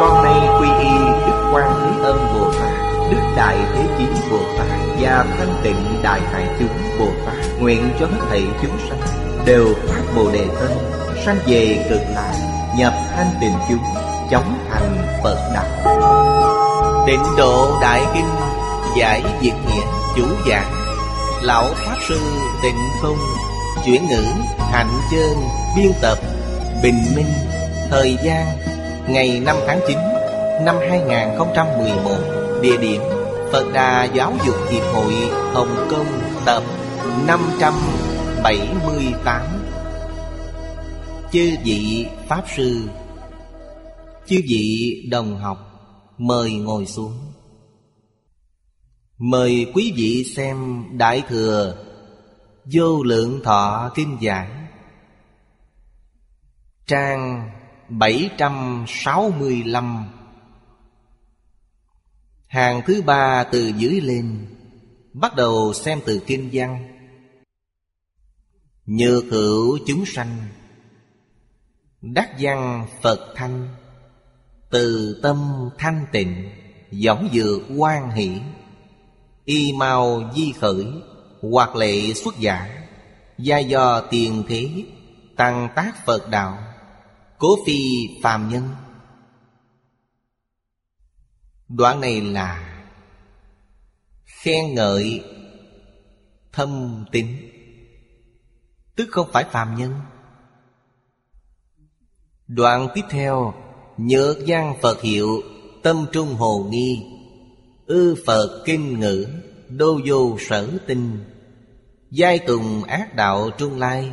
con nay quy y Đức Quan Thế Âm Bồ Tát, Đức Đại Thế Chí Bồ Tát Và Thanh Tịnh Đại Hải Chúng Bồ Tát Nguyện cho hết thảy chúng sanh Đều phát Bồ Đề thân, Sanh về cực lạc, Nhập thanh tịnh chúng, Chóng thành Phật Đạo. Tịnh độ Đại Kinh Giải Diệt Nghĩa Chủ giảng Lão Pháp Sư Tịnh Không Chuyển ngữ Hạnh Chơn Biên tập, Bình Minh, Thời gian Ngày 5 tháng 9 Năm 2011 Địa điểm Phật Đà Giáo dục Hiệp hội Hồng Kông, Tập 578 Chư vị Pháp Sư, Chư vị đồng học, Mời ngồi xuống. Mời quý vị xem Đại Thừa Vô Lượng Thọ Kinh Giải Trang 765 Hàng thứ ba từ dưới lên, Bắt đầu xem từ kinh văn. Nhược hữu chúng sanh, Đắc văn Phật thanh, Từ tâm thanh tịnh Giống dược quan hỷ, Y mau di khởi Hoặc lệ xuất giả, Gia do tiền thế, Tăng tác Phật đạo. Cố phi phàm nhân. Đoạn này là Khen ngợi Thâm tín. Tức không phải phàm nhân. Đoạn tiếp theo Nhược văn Phật hiệu Tâm trung hồ nghi. Ư Phật kinh ngữ, Đô vô sở tinh. Giai tùng ác đạo trung lai.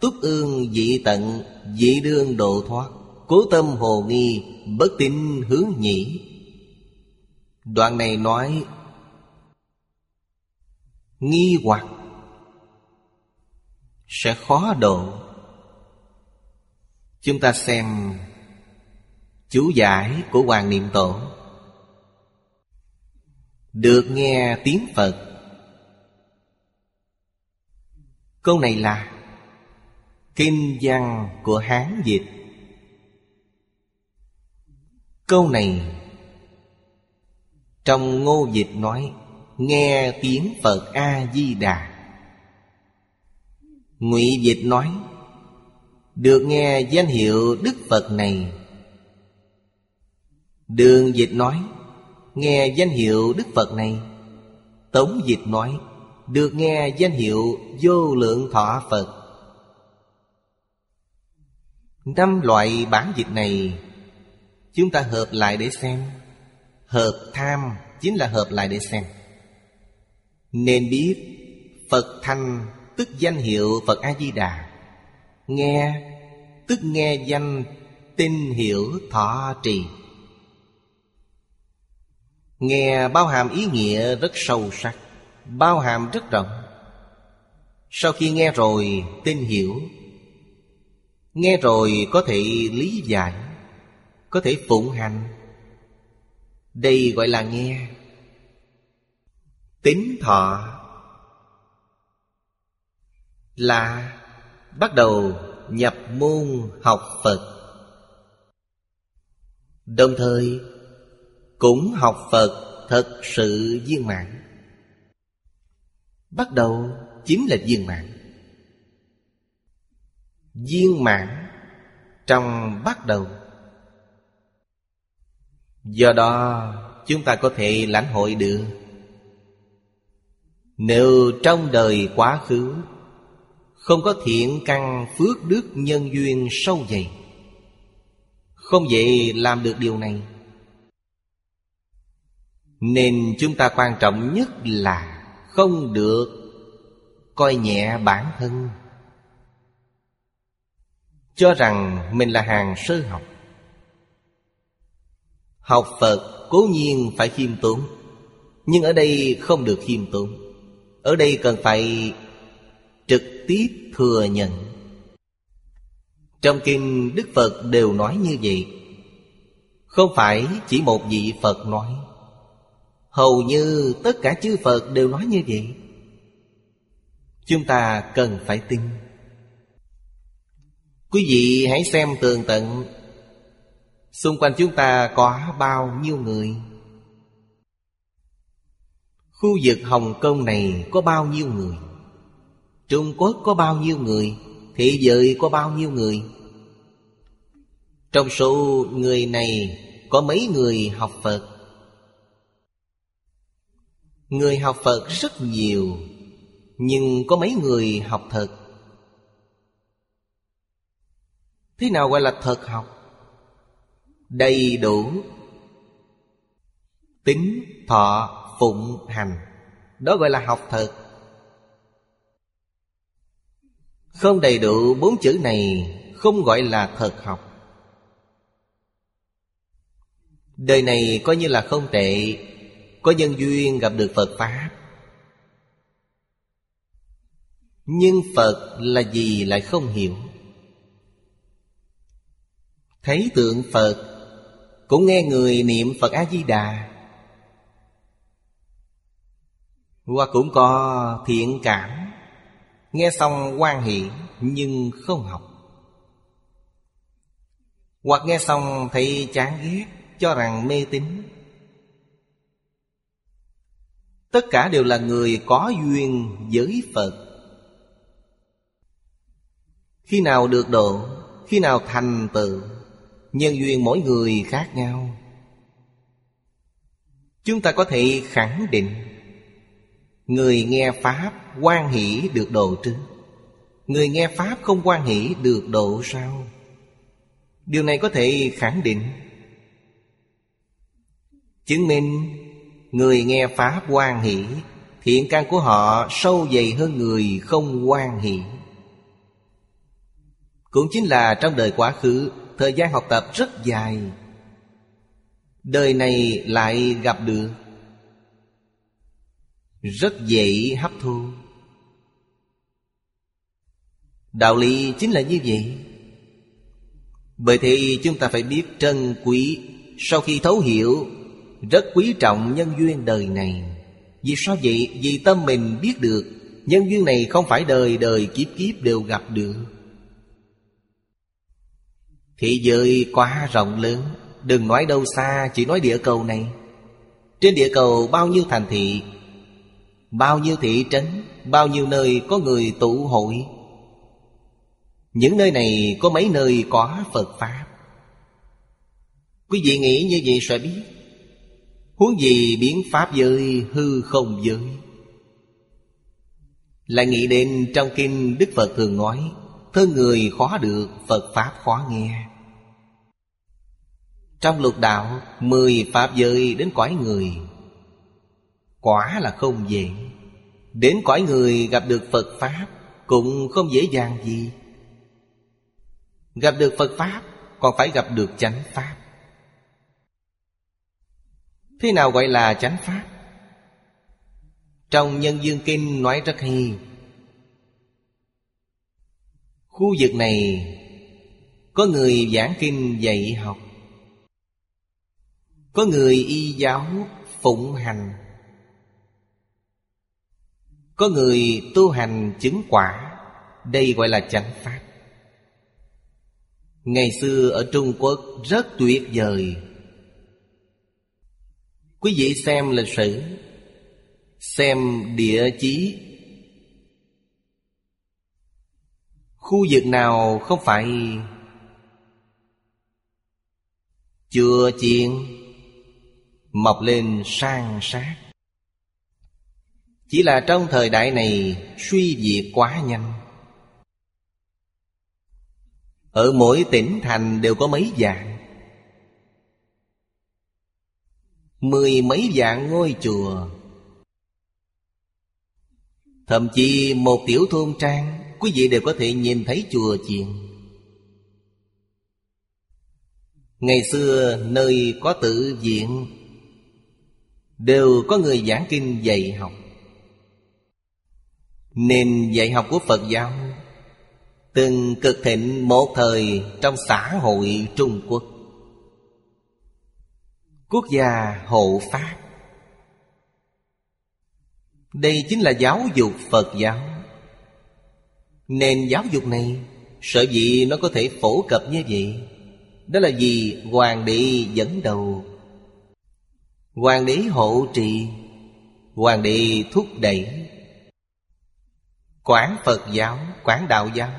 Túc ương dị tận, Dị đương độ thoát. Cố tâm hồ nghi, Bất tín hướng nhĩ. Đoạn này nói, Nghi hoặc Sẽ khó độ. Chúng ta xem Chú giải của Hoàng Niệm Tổ. Được nghe tiếng Phật. Câu này là Kinh văn của Hán dịch Câu này, Trong ngô dịch nói, Nghe tiếng Phật A-di-đà. Ngụy dịch nói, Được nghe danh hiệu Đức Phật này. Đường dịch nói, Nghe danh hiệu Đức Phật này. Tống dịch nói, Được nghe danh hiệu Vô lượng thọ Phật. Năm loại bản dịch này, Chúng ta hợp lại để xem. Hợp tham chính là hợp lại để xem. Nên biết, Phật thanh tức danh hiệu Phật A-di-đà. Nghe, tức nghe danh, tin hiểu thọ trì. Nghe bao hàm ý nghĩa rất sâu sắc, Bao hàm rất rộng. Sau khi nghe rồi, tin hiểu Nghe rồi có thể lý giải, Có thể phụng hành. Đây gọi là nghe. Tính thọ Là bắt đầu nhập môn học Phật. Đồng thời, cũng học Phật thật sự viên mãn. Bắt đầu chính là viên mãn viên mãn trong bắt đầu. Do đó, chúng ta có thể lãnh hội được. Nếu trong đời quá khứ, không có thiện căn phước đức nhân duyên sâu dày, không vậy làm được điều này, nên chúng ta quan trọng nhất là không được coi nhẹ bản thân cho rằng mình là hàng sơ học. Học Phật cố nhiên phải khiêm tốn, Nhưng ở đây không được khiêm tốn. Ở đây cần phải trực tiếp thừa nhận. Trong kinh Đức Phật đều nói như vậy. Không phải chỉ một vị Phật nói. Hầu như tất cả chư Phật đều nói như vậy. Chúng ta cần phải tin. Quý vị hãy xem tường tận. Xung quanh chúng ta có bao nhiêu người? Khu vực Hồng Kông này có bao nhiêu người? Trung Quốc có bao nhiêu người? Thế giới có bao nhiêu người? Trong số người này Có mấy người học Phật? Người học Phật rất nhiều, Nhưng có mấy người học thật? Thế nào gọi là thật học? Đầy đủ. Tính, thọ, phụng, hành. Đó gọi là học thật. Không đầy đủ bốn chữ này Không gọi là thật học. Đời này coi như là không tệ. Có nhân duyên gặp được Phật Pháp. Nhưng Phật là gì lại không hiểu? Thấy tượng Phật, Cũng nghe người niệm Phật A-di-đà. Hoặc cũng có thiện cảm, Nghe xong quan hỷ Nhưng không học. Hoặc nghe xong thấy chán ghét, Cho rằng mê tín. Tất cả đều là người có duyên với Phật. Khi nào được độ, Khi nào thành tựu Nhân duyên mỗi người khác nhau. Chúng ta có thể khẳng định, Người nghe Pháp quan hỷ được độ trước Người nghe Pháp không quan hỷ được độ sao? Điều này có thể khẳng định, Chứng minh Người nghe Pháp quan hỷ, Thiện căn của họ sâu dày hơn người không quan hỷ. Cũng chính là trong đời quá khứ Thời gian học tập rất dài. Đời này lại gặp được Rất dễ hấp thu. Đạo lý chính là như vậy. Bởi thì chúng ta phải biết trân quý Sau khi thấu hiểu Rất quý trọng nhân duyên đời này. Vì sao vậy? Vì tâm mình biết được Nhân duyên này không phải đời đời kiếp kiếp đều gặp được. Thế giới quá rộng lớn, Đừng nói đâu xa, Chỉ nói địa cầu này. Trên địa cầu bao nhiêu thành thị, Bao nhiêu thị trấn, Bao nhiêu nơi có người tụ hội. Những nơi này có mấy nơi có Phật Pháp. Quý vị nghĩ như vậy sẽ biết. Huống gì biến Pháp giới hư không giới. Lại nghĩ đến trong kinh Đức Phật thường nói, Thân người khó được, Phật Pháp khó nghe. Trong lục đạo, Mười Pháp giới đến cõi người. Quả là không dễ. Đến cõi người gặp được Phật Pháp Cũng không dễ dàng gì. Gặp được Phật Pháp Còn phải gặp được chánh Pháp. Thế nào gọi là chánh Pháp? Trong Nhân Dương Kinh nói rất hay. Khu vực này, Có người giảng kinh dạy học. Có người y giáo phụng hành. Có người tu hành chứng quả. Đây gọi là chánh pháp. Ngày xưa ở Trung Quốc rất tuyệt vời. Quý vị xem lịch sử. Xem địa chí. Khu vực nào không phải Chùa chiền? Mọc lên sang sát. Chỉ là trong thời đại này, Suy diệt quá nhanh. Ở mỗi tỉnh thành đều có mấy dạng. Mười mấy dạng ngôi chùa. Thậm chí một tiểu thôn trang, Quý vị đều có thể nhìn thấy chùa chiền. Ngày xưa, nơi có tự viện Đều có người giảng kinh dạy học. Nền dạy học của Phật giáo Từng cực thịnh một thời trong xã hội Trung Quốc. Quốc gia hộ Pháp. Đây chính là giáo dục Phật giáo. Nền giáo dục này, Sở dĩ nó có thể phổ cập như vậy, Đó là vì Hoàng đế dẫn đầu Hoàng đế hộ trì. Hoàng đế thúc đẩy. Quản Phật giáo, quản đạo giáo.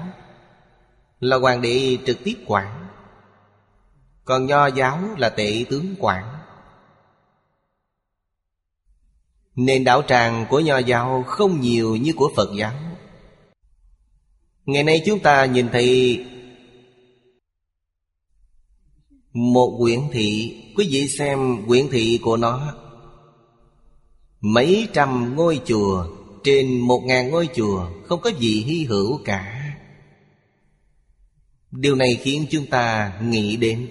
Là hoàng đế trực tiếp quản. Còn nho giáo là tệ tướng quản. Nền đạo tràng của nho giáo không nhiều như của Phật giáo. Ngày nay chúng ta nhìn thấy một quyển thị, Quý vị xem quyển thị của nó. Mấy trăm ngôi chùa, Trên một ngàn ngôi chùa, Không có gì hy hữu cả. Điều này khiến chúng ta nghĩ đến,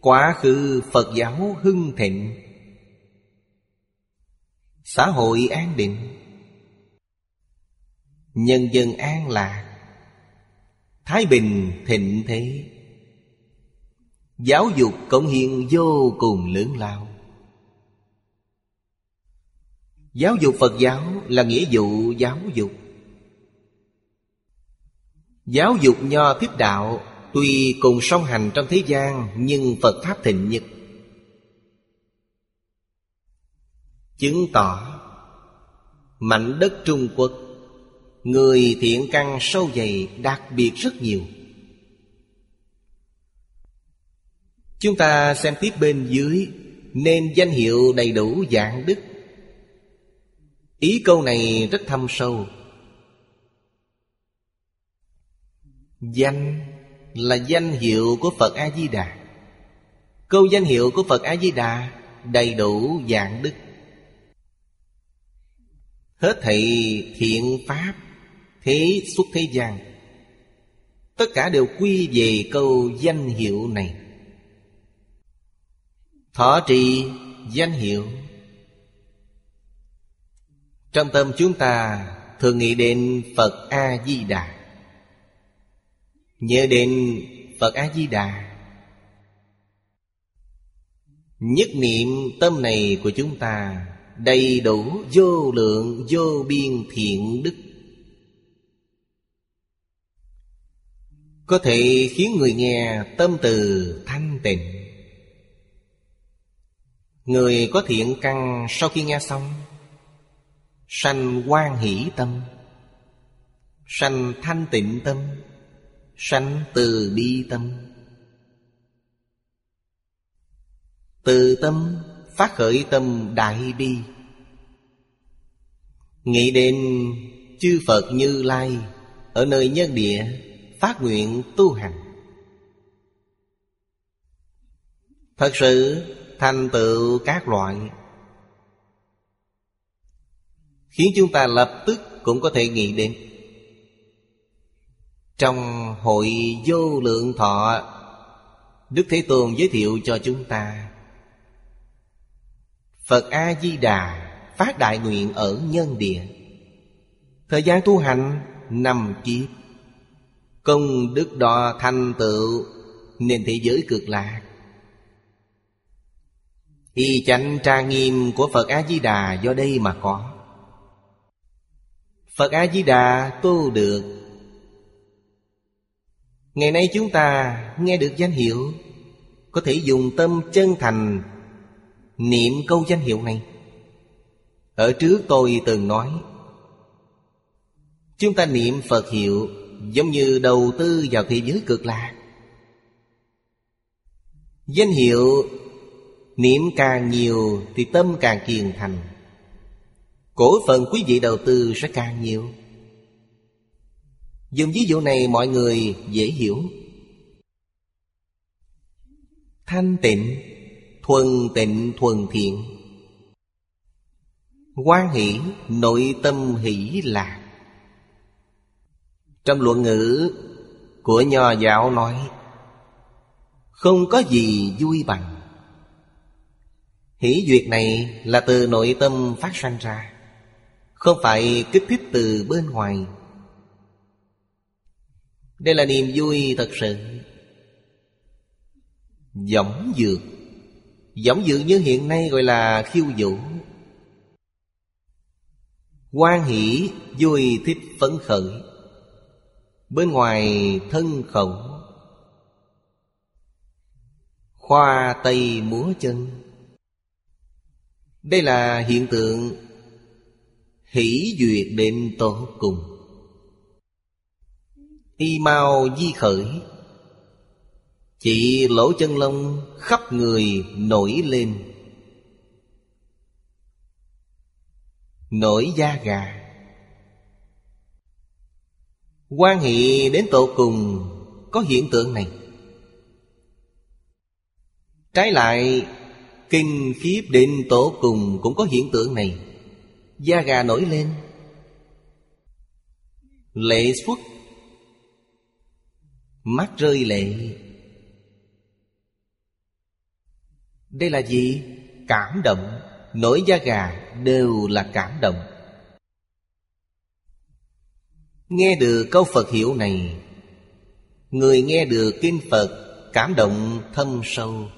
Quá khứ Phật giáo hưng thịnh. Xã hội an định. Nhân dân an lạc. Thái bình thịnh thế. Giáo dục cống hiến vô cùng lớn lao. Giáo dục Phật giáo là nghĩa vụ giáo dục. Giáo dục nho thích đạo Tuy cùng song hành trong thế gian, Nhưng Phật Pháp thịnh nhất. Chứng tỏ, Mảnh đất Trung Quốc, Người thiện căn sâu dày đặc biệt rất nhiều. Chúng ta xem tiếp bên dưới, Nên danh hiệu đầy đủ dạng đức. Ý câu này rất thâm sâu. Danh là danh hiệu của Phật A-di-đà. Câu danh hiệu của Phật A-di-đà Đầy đủ dạng đức. Hết thảy thiện pháp Thế xuất thế gian. Tất cả đều quy về câu danh hiệu này. Thọ trì danh hiệu. Trong tâm chúng ta thường nghĩ đến Phật A-di-đà. Nhớ đến Phật A-di-đà. Nhất niệm tâm này của chúng ta Đầy đủ vô lượng, vô biên thiện đức. Có thể khiến người nghe tâm từ thanh tịnh. Người có thiện căn sau khi nghe xong, Sanh quan hỷ tâm, Sanh thanh tịnh tâm, Sanh từ bi tâm. Từ tâm phát khởi tâm đại bi. Nghĩ đến chư Phật Như Lai Ở nơi nhân địa phát nguyện tu hành. Thật sự thành tựu các loại. Khiến chúng ta lập tức cũng có thể nghĩ đến. Trong hội vô lượng thọ, Đức Thế Tôn giới thiệu cho chúng ta Phật A-di-đà phát đại nguyện ở nhân địa. Thời gian tu hành năm kiếp. Công đức đo thành tựu, nền thế giới cực lạc. Y chánh trang nghiêm của Phật A-di-đà do đây mà có. Phật A-di-đà tu được. Ngày nay chúng ta nghe được danh hiệu, Có thể dùng tâm chân thành Niệm câu danh hiệu này. Ở trước tôi từng nói, Chúng ta niệm Phật hiệu Giống như đầu tư vào thế giới cực lạc. Danh hiệu Niệm càng nhiều Thì tâm càng kiền thành. Cổ phần quý vị đầu tư sẽ càng nhiều. Dùng ví dụ này mọi người dễ hiểu. Thanh tịnh, Thuần tịnh, thuần thiện. Quan hỷ, nội tâm hỷ lạc. Trong luận ngữ của nho giáo nói, Không có gì vui bằng. Hỷ duyệt này là từ nội tâm phát sanh ra, Không phải kích thích từ bên ngoài. Đây là niềm vui thật sự. Giống dược. Giống dược như hiện nay gọi là khiêu vũ. Quan hỷ, vui thích phấn khởi. Bên ngoài thân khẩu. Khoa tây múa chân. Đây là hiện tượng Hỷ duyệt đến tổ cùng. Y mau di khởi, Chỉ lỗ chân lông khắp người nổi lên. Nổi da gà. Quan hệ đến tổ cùng, có hiện tượng này. Trái lại kinh khiếp đến tổ cùng cũng có hiện tượng này. Da gà nổi lên. Lệ xuất. Mắt rơi lệ. Đây là gì? Cảm động. Nổi da gà đều là cảm động. Nghe được câu Phật hiệu này, Người nghe được kinh Phật Cảm động thâm sâu.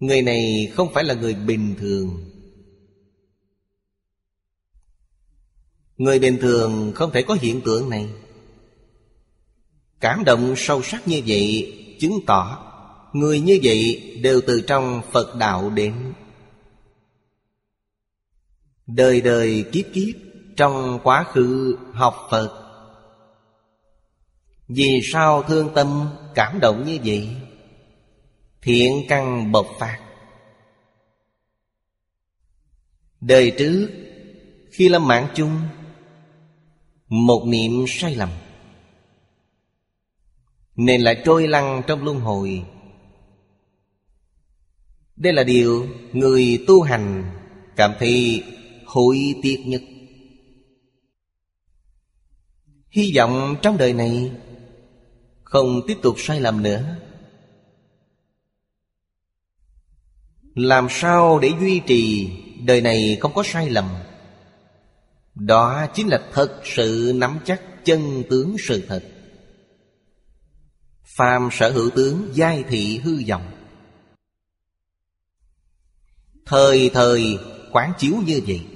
Người này không phải là người bình thường. Người bình thường không thể có hiện tượng này. Cảm động sâu sắc như vậy Chứng tỏ Người như vậy đều từ trong Phật đạo đến. Đời đời kiếp kiếp trong quá khứ học Phật. Vì sao thương tâm cảm động như vậy? Thiện căn bộc phát. Đời trước, Khi lâm mạng chung, Một niệm sai lầm. Nên lại trôi lăn trong luân hồi. Đây là điều người tu hành Cảm thấy hối tiếc nhất. Hy vọng trong đời này Không tiếp tục sai lầm nữa. Làm sao để duy trì Đời này không có sai lầm? Đó chính là thật sự nắm chắc chân tướng sự thật. Phàm sở hữu tướng giai thị hư vọng. Thời thời quán chiếu như vậy.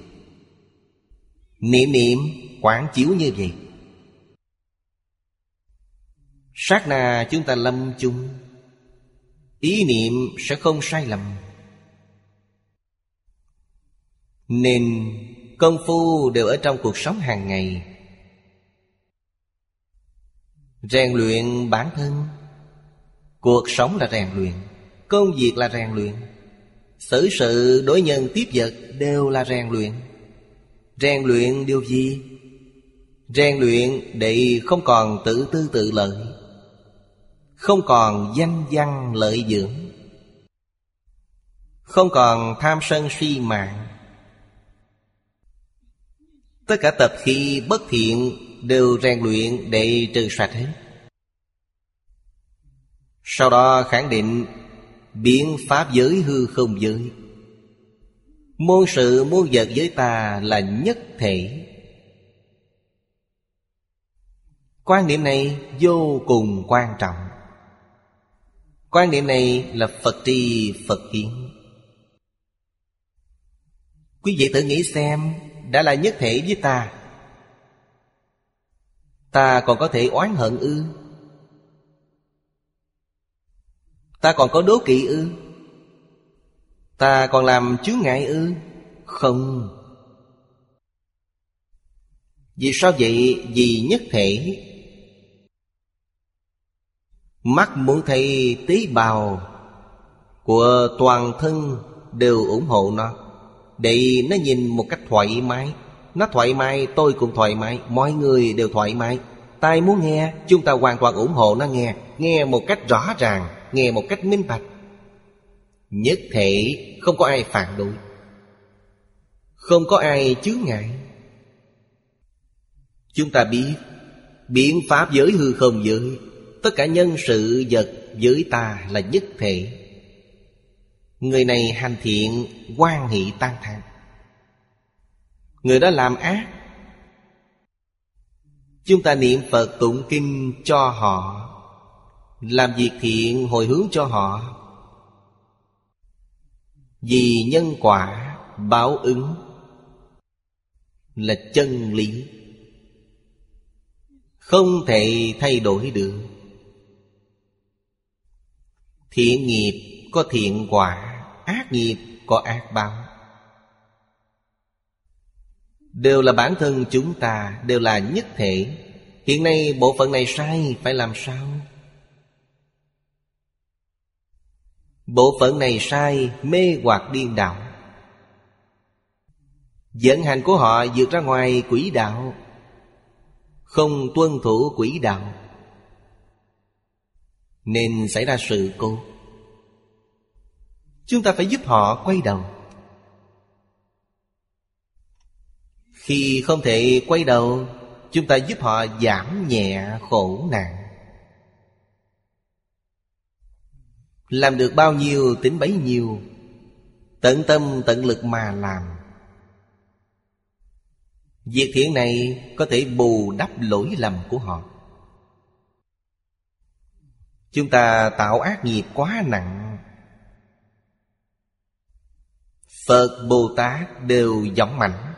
Niệm niệm quán chiếu như vậy. Sát na chúng ta lâm chung. Ý niệm sẽ không sai lầm. Nên công phu đều ở trong cuộc sống hàng ngày. Rèn luyện bản thân. Cuộc sống là rèn luyện, Công việc là rèn luyện. Xử sự đối nhân tiếp vật đều là rèn luyện. Rèn luyện điều gì? Rèn luyện để không còn tự tư tự lợi, không còn danh văn lợi dưỡng, Không còn tham sân si mạng. Tất cả tập khi bất thiện Đều rèn luyện để trừ sạch hết Sau đó khẳng định, Biến pháp giới hư không giới. Môn sự môn vật với ta là nhất thể. Quan niệm này vô cùng quan trọng. Quan niệm này là Phật tri Phật kiến. Quý vị thử nghĩ xem đã là nhất thể với ta. Ta còn có thể oán hận ư? Ta còn có đố kỵ ư? Ta còn làm chướng ngại ư? Không. Vì sao vậy? Vì nhất thể. Mắt muốn thấy tế bào Của toàn thân đều ủng hộ nó. Để nó nhìn một cách thoải mái. Nó thoải mái, tôi cũng thoải mái, Mọi người đều thoải mái. Tai muốn nghe, chúng ta hoàn toàn ủng hộ nó nghe. Nghe một cách rõ ràng, Nghe một cách minh bạch. Nhất thể, không có ai phản đối. Không có ai chướng ngại. Chúng ta biết Biện pháp giới hư không giới, Tất cả nhân sự vật giới ta là nhất thể. Người này hành thiện quan hệ tăng thang Người đó làm ác. Chúng ta niệm Phật tụng kinh cho họ, Làm việc thiện hồi hướng cho họ. Vì nhân quả, báo ứng, Là chân lý. Không thể thay đổi được. Thiện nghiệp có thiện quả. Ác nghiệp có ác báo Đều là bản thân chúng ta, Đều là nhất thể. Hiện nay bộ phận này sai, Phải làm sao? Bộ phận này sai, Mê hoặc điên đạo Dẫn hành của họ vượt ra ngoài quỹ đạo. Không tuân thủ quỹ đạo. Nên xảy ra sự cố. Chúng ta phải giúp họ quay đầu. Khi không thể quay đầu, Chúng ta giúp họ giảm nhẹ khổ nạn. Làm được bao nhiêu, tính bấy nhiêu. Tận tâm, tận lực mà làm. Việc thiện này có thể bù đắp lỗi lầm của họ. Chúng ta tạo ác nghiệp quá nặng. Phật Bồ Tát đều dõng mạnh.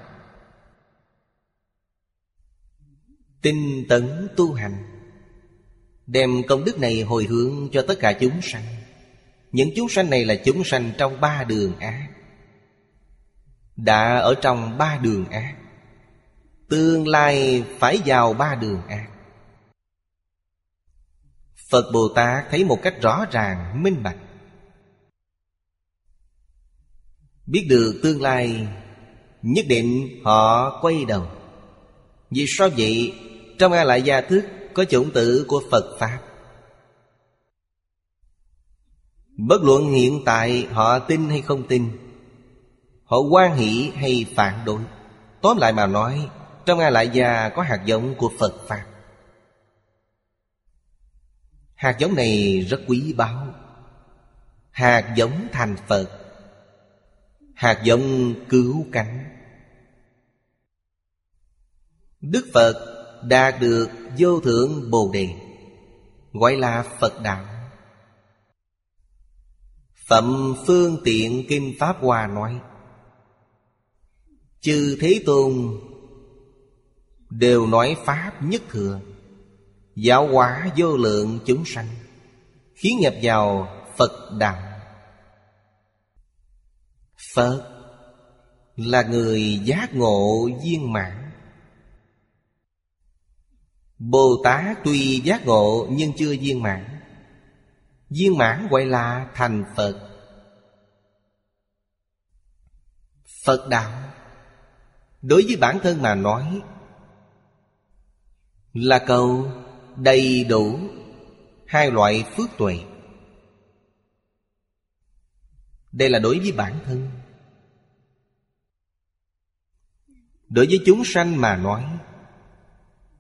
Tinh tấn tu hành Đem công đức này hồi hướng cho tất cả chúng sanh. Những chúng sanh này là chúng sanh trong ba đường ác. Đã ở trong ba đường ác Tương lai phải vào ba đường ác. Phật Bồ Tát thấy một cách rõ ràng, minh bạch. Biết được tương lai, Nhất định họ quay đầu. Vì sao vậy? Trong A Lại Gia Thức Có chủng tử của Phật Pháp. Bất luận hiện tại họ tin hay không tin, Họ quan hỷ hay phản đối. Tóm lại mà nói, Trong A Lại Gia có hạt giống của Phật Pháp. Hạt giống này rất quý báu. Hạt giống thành Phật. Hạt giống cứu cánh. Đức Phật đạt được vô thượng bồ đề, gọi là phật đạo. Phẩm phương tiện kinh pháp hòa nói, chư thế tôn đều nói pháp nhất thừa, giáo hóa vô lượng chúng sanh, khiến nhập vào phật đạo phật là người giác ngộ viên mãn. Bồ Tát tuy giác ngộ nhưng chưa viên mãn. Viên mãn gọi là thành Phật. Phật đạo, Đối với bản thân mà nói, Là cầu đầy đủ Hai loại phước tuệ. Đây là đối với bản thân. Đối với chúng sanh mà nói,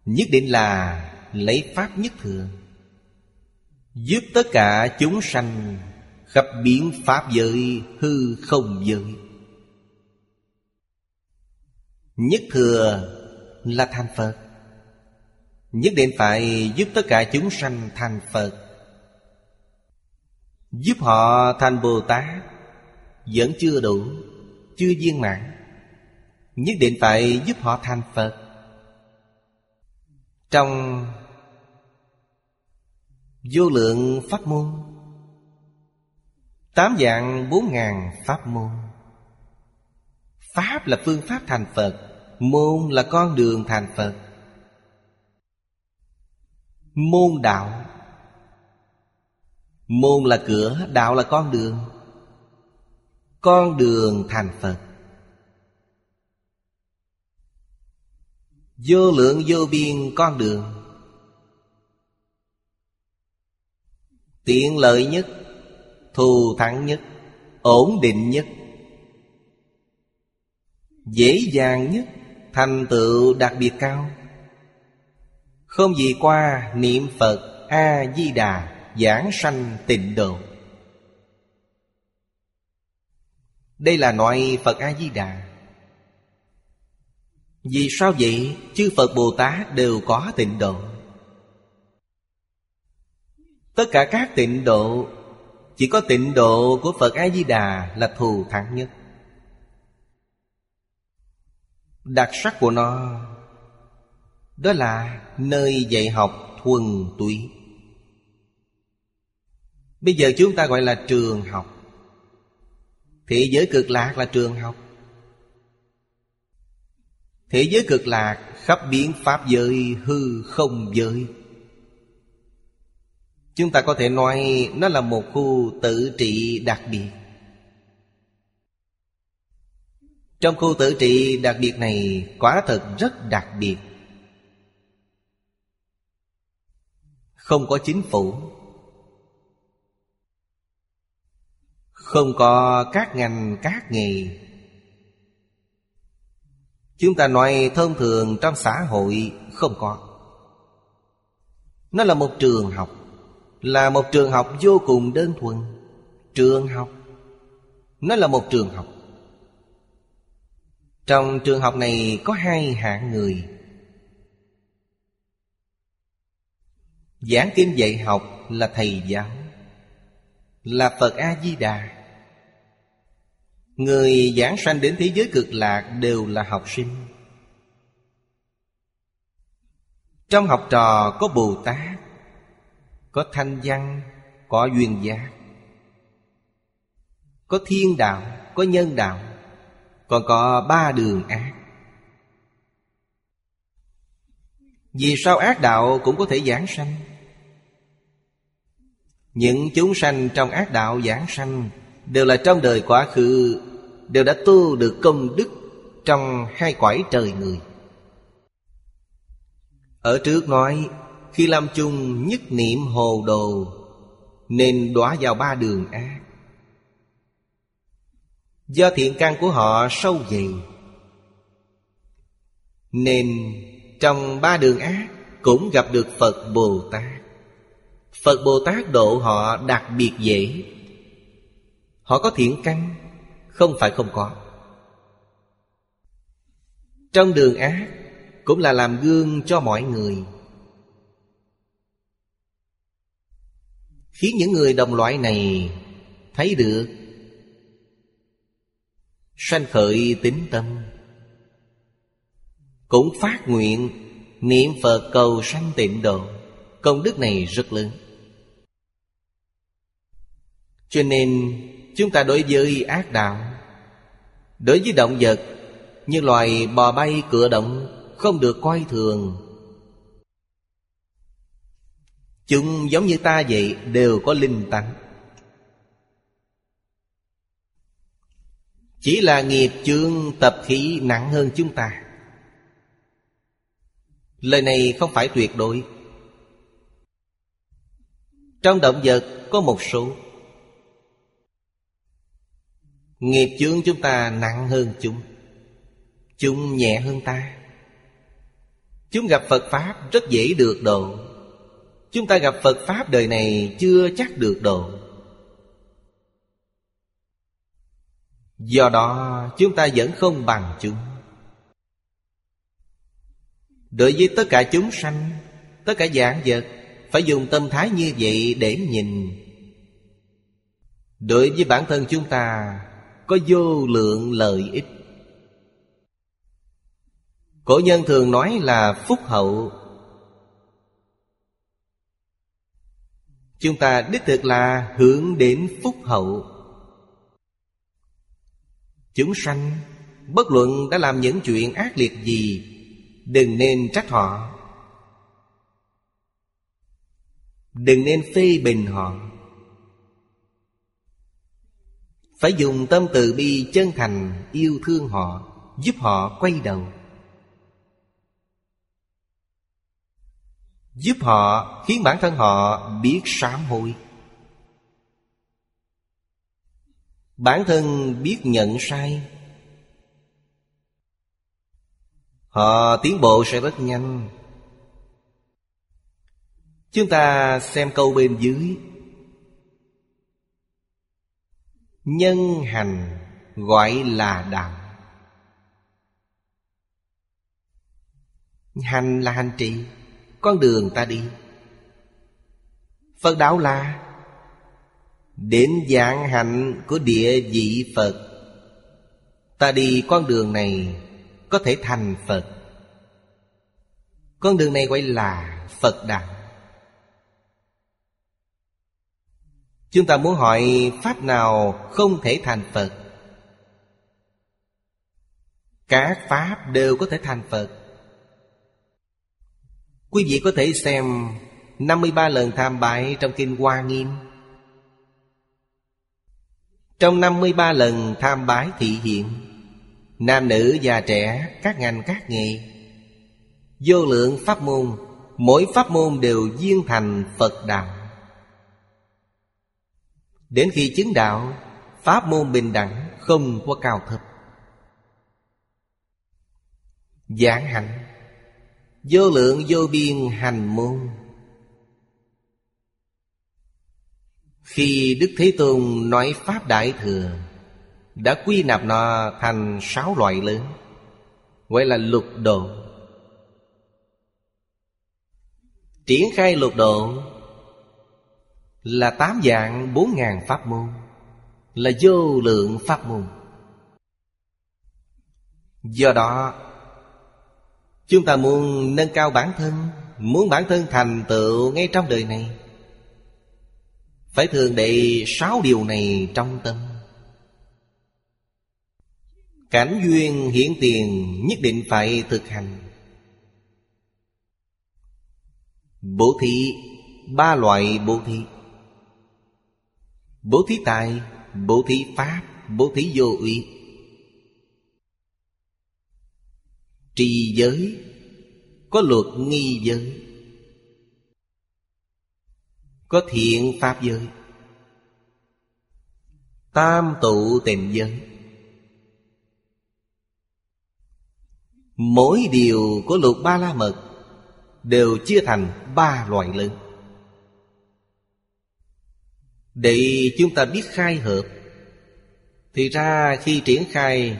Nhất định là lấy Pháp nhất thừa Giúp tất cả chúng sanh Khắp biến Pháp giới hư không giới. Nhất thừa là thành Phật. Nhất định phải giúp tất cả chúng sanh thành Phật, Giúp họ thành Bồ Tát Vẫn chưa đủ, Chưa viên mãn. Nhất định phải giúp họ thành Phật. Trong vô lượng pháp môn Tám dạng bốn ngàn pháp môn. Pháp là phương pháp thành Phật Môn là con đường thành Phật. Môn đạo. Môn là cửa, đạo là con đường. Con đường thành Phật. Vô lượng vô biên con đường. Tiện lợi nhất, Thù thắng nhất, Ổn định nhất. Dễ dàng nhất, Thành tựu đặc biệt cao. Không gì qua niệm Phật A-di-đà Giảng sanh tịnh độ. Đây là nói Phật A-di-đà. Vì sao vậy? Chư Phật Bồ Tát đều có tịnh độ. Tất cả các tịnh độ, Chỉ có tịnh độ của Phật A-di-đà là thù thắng nhất. Đặc sắc của nó, Đó là nơi dạy học thuần túy. Bây giờ chúng ta gọi là trường học. Thế giới cực lạc là trường học. Thế giới cực lạc khắp biến pháp giới, hư không giới. Chúng ta có thể nói nó là một khu tự trị đặc biệt. Trong khu tự trị đặc biệt này Quả thật rất đặc biệt. Không có chính phủ. Không có các ngành, các nghề. Chúng ta nói thông thường trong xã hội không có. Nó là một trường học, Là một trường học vô cùng đơn thuần. Trường học, Nó là một trường học. Trong trường học này có hai hạng người. Giảng kinh dạy học là thầy giáo, Là Phật A-di-đà Người giảng sanh đến thế giới cực lạc đều là học sinh. Trong học trò có Bồ Tát, Có Thanh Văn, Có Duyên Giác, Có Thiên Đạo, Có Nhân Đạo, Còn có ba đường ác. Vì sao ác đạo cũng có thể giảng sanh? Những chúng sanh trong ác đạo giảng sanh Đều là trong đời quá khứ Đều đã tu được công đức Trong hai cõi trời người. Ở trước nói, Khi làm chung nhất niệm hồ đồ, Nên đọa vào ba đường ác Do thiện căn của họ sâu dày, Nên trong ba đường ác Cũng gặp được Phật Bồ Tát. Phật Bồ Tát độ họ đặc biệt dễ. Họ có thiện căn không phải không có. Trong đường ác, Cũng là làm gương cho mọi người. Khiến những người đồng loại này Thấy được Sanh khởi tính tâm. Cũng phát nguyện Niệm Phật cầu sanh tịnh độ. Công đức này rất lớn. Cho nên, Chúng ta đối với ác đạo Đối với động vật, Như loài bò bay cửa động Không được coi thường. Chúng giống như ta vậy Đều có linh tánh. Chỉ là nghiệp chương tập khí nặng hơn chúng ta. Lời này không phải tuyệt đối. Trong động vật có một số Nghiệp chướng chúng ta nặng hơn chúng. Chúng nhẹ hơn ta. Chúng gặp Phật Pháp rất dễ được độ. Chúng ta gặp Phật Pháp đời này chưa chắc được độ. Do đó, chúng ta vẫn không bằng chúng. Đối với tất cả chúng sanh, Tất cả dạng vật, Phải dùng tâm thái như vậy để nhìn. Đối với bản thân chúng ta có vô lượng lợi ích. Cổ nhân thường nói là phúc hậu. Chúng ta đích thực là hướng đến phúc hậu. Chúng sanh, Bất luận đã làm những chuyện ác liệt gì, Đừng nên trách họ. Đừng nên phê bình họ. Phải dùng tâm từ bi chân thành Yêu thương họ, Giúp họ quay đầu. Giúp họ khiến bản thân họ biết sám hối. Bản thân biết nhận sai. Họ tiến bộ sẽ rất nhanh. Chúng ta xem câu bên dưới. Nhân hành gọi là đạo. Hành là hành trì, Con đường ta đi. Phật đạo là, Đến dạng hạnh của địa vị Phật, Ta đi con đường này Có thể thành Phật. Con đường này gọi là Phật đạo. Chúng ta muốn hỏi Pháp nào không thể thành Phật? Các Pháp đều có thể thành Phật. Quý vị có thể xem 53 lần tham bại trong Kinh Hoa Nghiêm. Trong 53 lần tham bái thị hiện Nam nữ già trẻ, các ngành các nghề Vô lượng pháp môn Mỗi pháp môn đều duyên thành Phật đạo. Đến khi chứng đạo, Pháp môn bình đẳng không có cao thấp. Giảng hạnh, Vô lượng vô biên hành môn. Khi Đức Thế Tôn nói Pháp Đại Thừa, Đã quy nạp nó thành sáu loại lớn, Gọi là lục độ. Triển khai lục độ là tám dạng bốn ngàn pháp môn, Là vô lượng pháp môn. Do đó, Chúng ta muốn nâng cao bản thân, Muốn bản thân thành tựu ngay trong đời này, Phải thường để sáu điều này trong tâm. Cảnh duyên hiển tiền nhất định phải thực hành. Bố thí, Ba loại bố thí. Bố thí tài, Bố thí pháp, Bố thí vô uy. Trì giới, Có luật nghi giới. Có thiện pháp giới. Tam tụ tình giới. Mỗi điều của luật ba la mật Đều chia thành ba loại lớn. Để chúng ta biết khai hợp, Thì ra khi triển khai,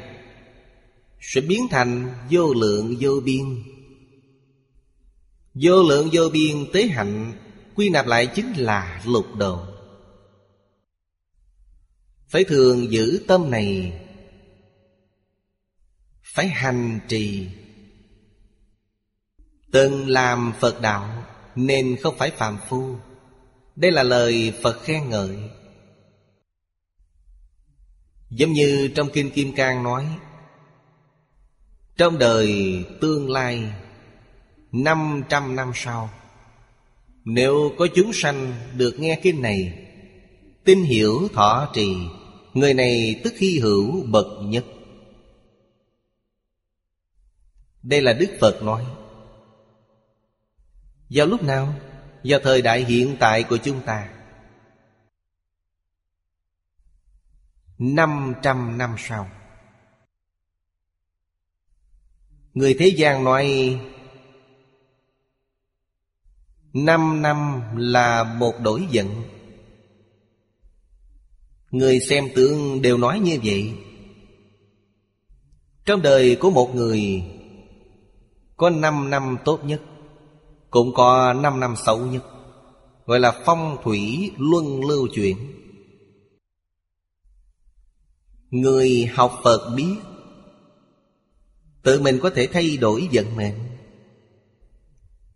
Sẽ biến thành vô lượng vô biên. Vô lượng vô biên tế hạnh Quy nạp lại chính là lục độ Phải thường giữ tâm này, Phải hành trì. Từng làm Phật đạo Nên không phải phàm phu. Đây là lời Phật khen ngợi. Giống như trong Kinh Kim Cang nói, Trong đời tương lai, năm trăm năm sau, Nếu có chúng sanh được nghe kinh này, Tin hiểu thọ trì, Người này tức hy hữu bậc nhất. Đây là Đức Phật nói. Vào lúc nào? Vào thời đại hiện tại của chúng ta. Năm trăm năm sau, Người thế gian nói, Năm năm là một đổi giận Người xem tướng đều nói như vậy. Trong đời của một người, Có năm năm tốt nhất cũng có năm năm xấu nhất, Gọi là phong thủy luân lưu chuyển Người học Phật biết, Tự mình có thể thay đổi vận mệnh.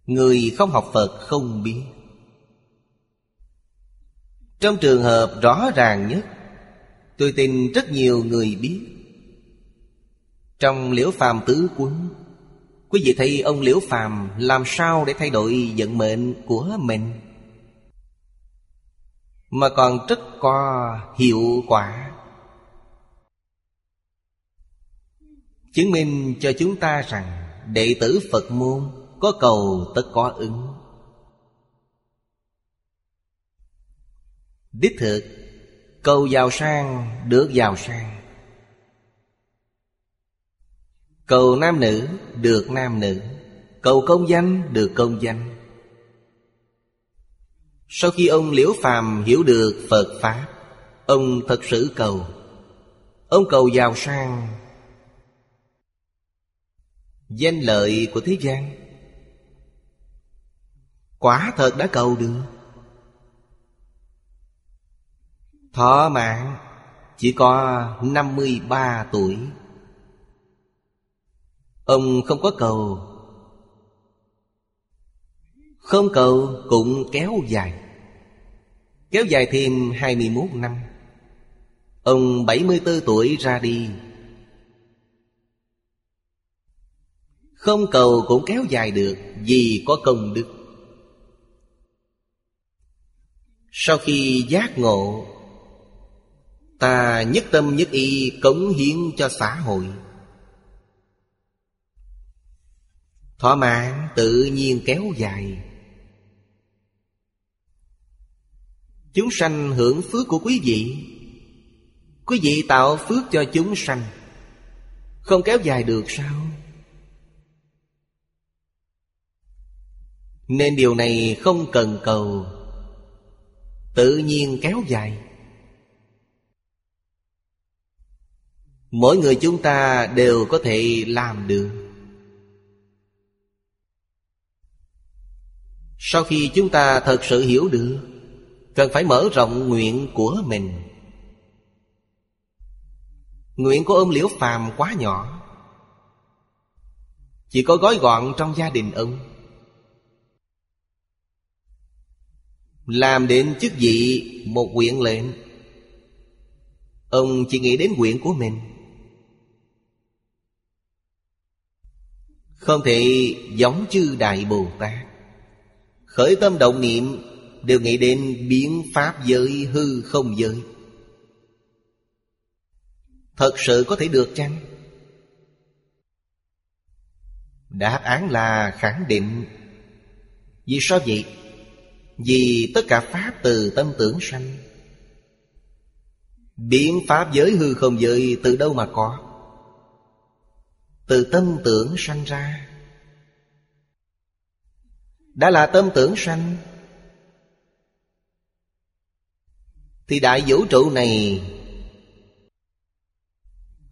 Người không học Phật không biết. Trong trường hợp rõ ràng nhất, Tôi tin rất nhiều người biết. Trong liễu phàm tứ quấn Quý vị thấy ông Liễu Phàm làm sao để thay đổi vận mệnh của mình? Mà còn rất có hiệu quả. Chứng minh cho chúng ta rằng Đệ tử Phật môn có cầu tất có ứng. Đích thực, Cầu giàu sang được giàu sang. Cầu nam nữ được nam nữ, Cầu công danh được công danh. Sau khi ông Liễu Phàm hiểu được Phật Pháp, Ông thật sự cầu. Ông cầu giàu sang. Danh lợi của thế gian. Quả thật đã cầu được. Thọ mạng chỉ có 53 tuổi. Ông không có cầu. Không cầu cũng kéo dài. Kéo dài thêm 21 năm. Ông 74 tuổi ra đi. Không cầu cũng kéo dài được Vì có công đức. Sau khi giác ngộ, Ta nhất tâm nhất ý cống hiến cho xã hội. Thỏa mãn tự nhiên kéo dài. Chúng sanh hưởng phước của quý vị. Quý vị tạo phước cho chúng sanh. Không kéo dài được sao? Nên điều này không cần cầu. Tự nhiên kéo dài. Mỗi người chúng ta đều có thể làm được. Sau khi chúng ta thật sự hiểu được, Cần phải mở rộng nguyện của mình. Nguyện của ông Liễu Phàm quá nhỏ. Chỉ có gói gọn trong gia đình ông. Làm đến chức vị một quyện lệnh. Ông chỉ nghĩ đến quyện của mình. Không thể giống chư Đại Bồ Tát. Khởi tâm động niệm, Đều nghĩ đến biến pháp giới, hư không giới. Thật sự có thể được chăng? Đáp án là khẳng định. Vì sao vậy? Vì tất cả Pháp từ tâm tưởng sanh. Biến Pháp giới, hư không giới từ đâu mà có? Từ tâm tưởng sanh ra. Đã là tâm tưởng sanh. Thì đại vũ trụ này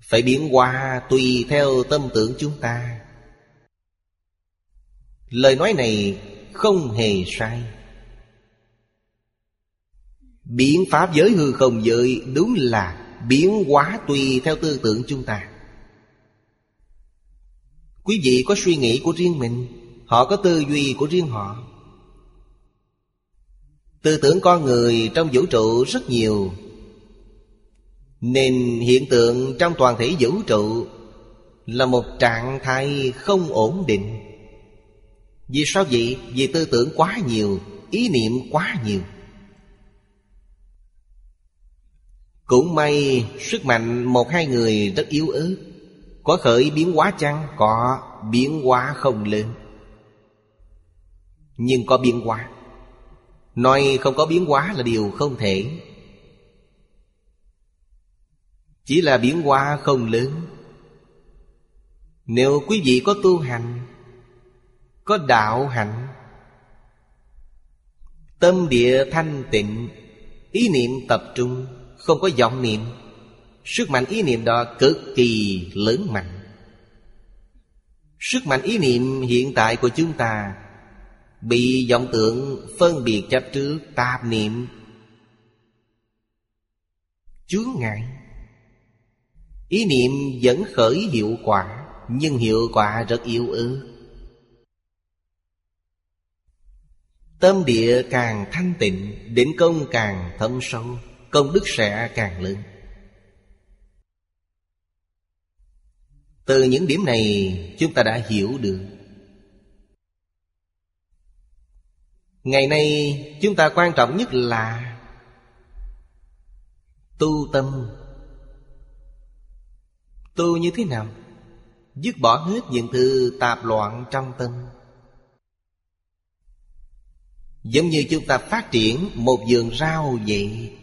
Phải biến hóa tùy theo tâm tưởng chúng ta. Lời nói này không hề sai. Biến pháp giới hư không giới Đúng là biến hóa tùy theo tư tưởng chúng ta. Quý vị có suy nghĩ của riêng mình. Họ có tư duy của riêng họ. Tư tưởng con người trong vũ trụ rất nhiều. Nên hiện tượng trong toàn thể vũ trụ Là một trạng thái không ổn định. Vì sao vậy? Vì tư tưởng quá nhiều, Ý niệm quá nhiều. Cũng may, sức mạnh một hai người rất yếu ớt. Có khởi biến quá chăng? Có, biến quá không lớn nhưng có biến hóa. Nói không có biến hóa là điều không thể. Chỉ là biến hóa không lớn. Nếu quý vị có tu hành, Có đạo hạnh, Tâm địa thanh tịnh, Ý niệm tập trung, Không có vọng niệm, Sức mạnh ý niệm đó cực kỳ lớn mạnh. Sức mạnh ý niệm hiện tại của chúng ta Bị vọng tưởng phân biệt chấp trước tạp niệm. Chướng ngại. Ý niệm vẫn khởi hiệu quả, Nhưng hiệu quả rất yếu ư Tâm địa càng thanh tịnh, đến công càng thâm sâu, Công đức sẽ càng lớn. Từ những điểm này, chúng ta đã hiểu được Ngày nay chúng ta quan trọng nhất là Tu tâm. Tu như thế nào? Dứt bỏ hết những thứ tạp loạn trong tâm. Giống như chúng ta phát triển một vườn rau vậy.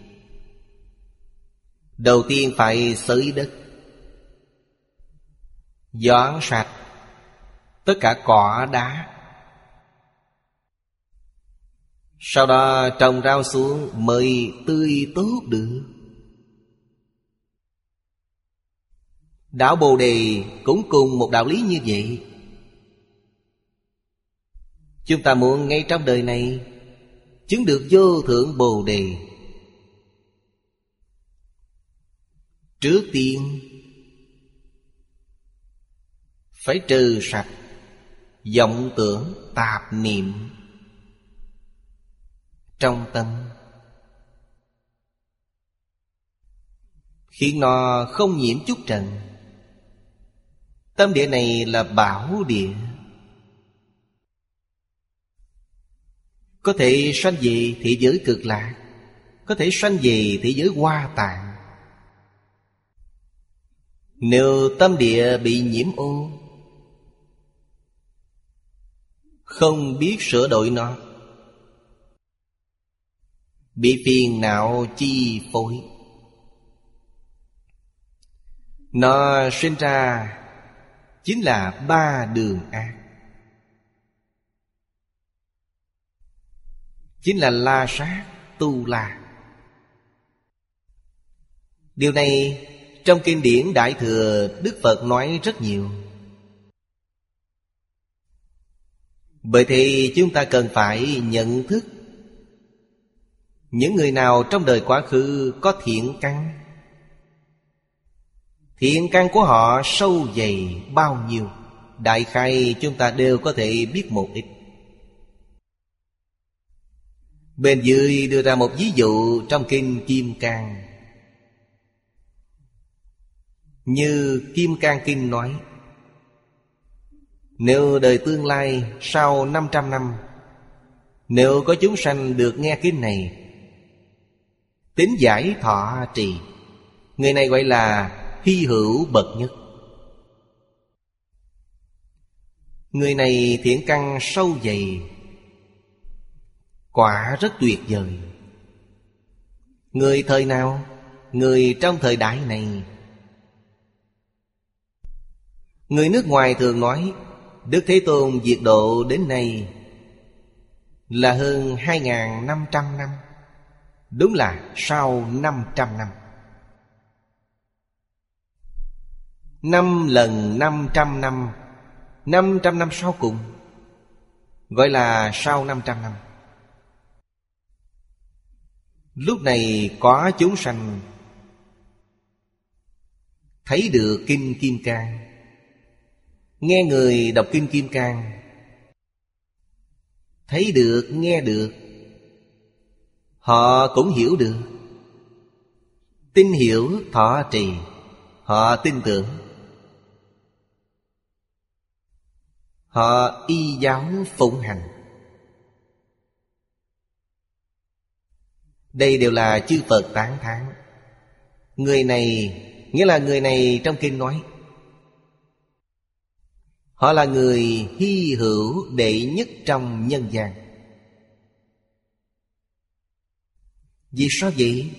Đầu tiên phải xới đất. Dọn sạch. Tất cả cỏ đá. Sau đó trồng rau xuống mới tươi tốt được. Đạo Bồ Đề cũng cùng một đạo lý như vậy. Chúng ta muốn ngay trong đời này Chứng được vô thượng Bồ Đề. Trước tiên, Phải trừ sạch vọng tưởng tạp niệm trong tâm. Khiến nó không nhiễm chút trần, tâm địa này là bảo địa. Có thể sanh về thế giới cực lạc, có thể sanh về thế giới hoa tạng. Nếu tâm địa bị nhiễm ô, Không biết sửa đổi nó Bị phiền não chi phối. Nó sinh ra Chính là ba đường ác. Chính là la sát tu la. Điều này trong kinh điển Đại Thừa Đức Phật nói rất nhiều. Bởi thì chúng ta cần phải nhận thức những người nào trong đời quá khứ có thiện căn? Thiện căn của họ sâu dày bao nhiêu? Đại khai chúng ta đều có thể biết một ít. Bên dưới đưa ra một ví dụ trong kinh Kim Cang. Như Kim Cang Kinh nói, nếu đời tương lai sau 500 năm, Nếu có chúng sanh được nghe kinh này Tính giải thọ trì. Người này gọi là hy hữu bậc nhất. Người này thiện căn sâu dày, Quả rất tuyệt vời. Người thời nào? Người trong thời đại này. Người nước ngoài thường nói, Đức Thế Tôn diệt độ đến nay Là hơn 2.500 năm. Đúng là sau 500 năm. Năm lần 500 năm 500 năm sau cùng Gọi là sau 500 năm. Lúc này có chúng sanh Thấy được Kinh Kim Cang. Nghe người đọc Kinh Kim Cang Thấy được, nghe được Họ cũng hiểu được. Tin hiểu, thọ trì. Họ tin tưởng. Họ y giáo phụng hành. Đây đều là chư Phật tán thán. Người này, Nghĩa là người này trong kinh nói. Họ là người hy hữu đệ nhất trong nhân gian. Vì sao vậy?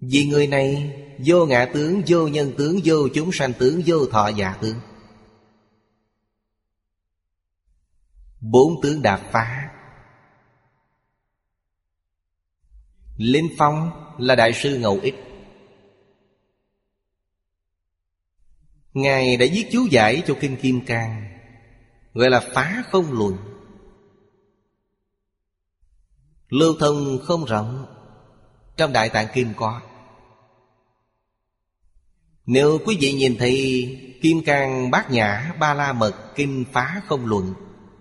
Vì người này vô ngã tướng, vô nhân tướng, vô chúng sanh tướng, vô thọ giả tướng. Bốn tướng đạp phá. Linh Phong là đại sư ngẫu ích. Ngài đã viết chú giải cho Kinh Kim Cang Gọi là phá không luận Lưu thông không rộng, Trong Đại Tạng Kim có. Nếu quý vị nhìn thấy Kim Cang Bát Nhã Ba La Mật Kinh Phá Không Luận,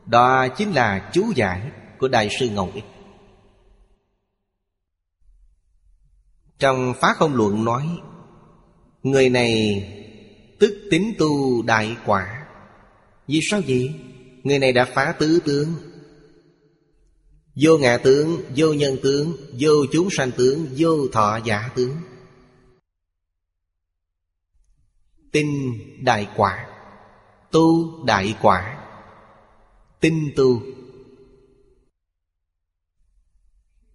Đó chính là chú giải của Đại sư Ngọc Ích. Trong Phá Không Luận nói, Người này Tức tính tu đại quả. Vì sao vậy? Người này đã phá tứ tướng Vô ngã tướng, vô nhân tướng Vô chúng sanh tướng, vô thọ giả tướng. Tinh đại quả Tu đại quả. Tinh tu.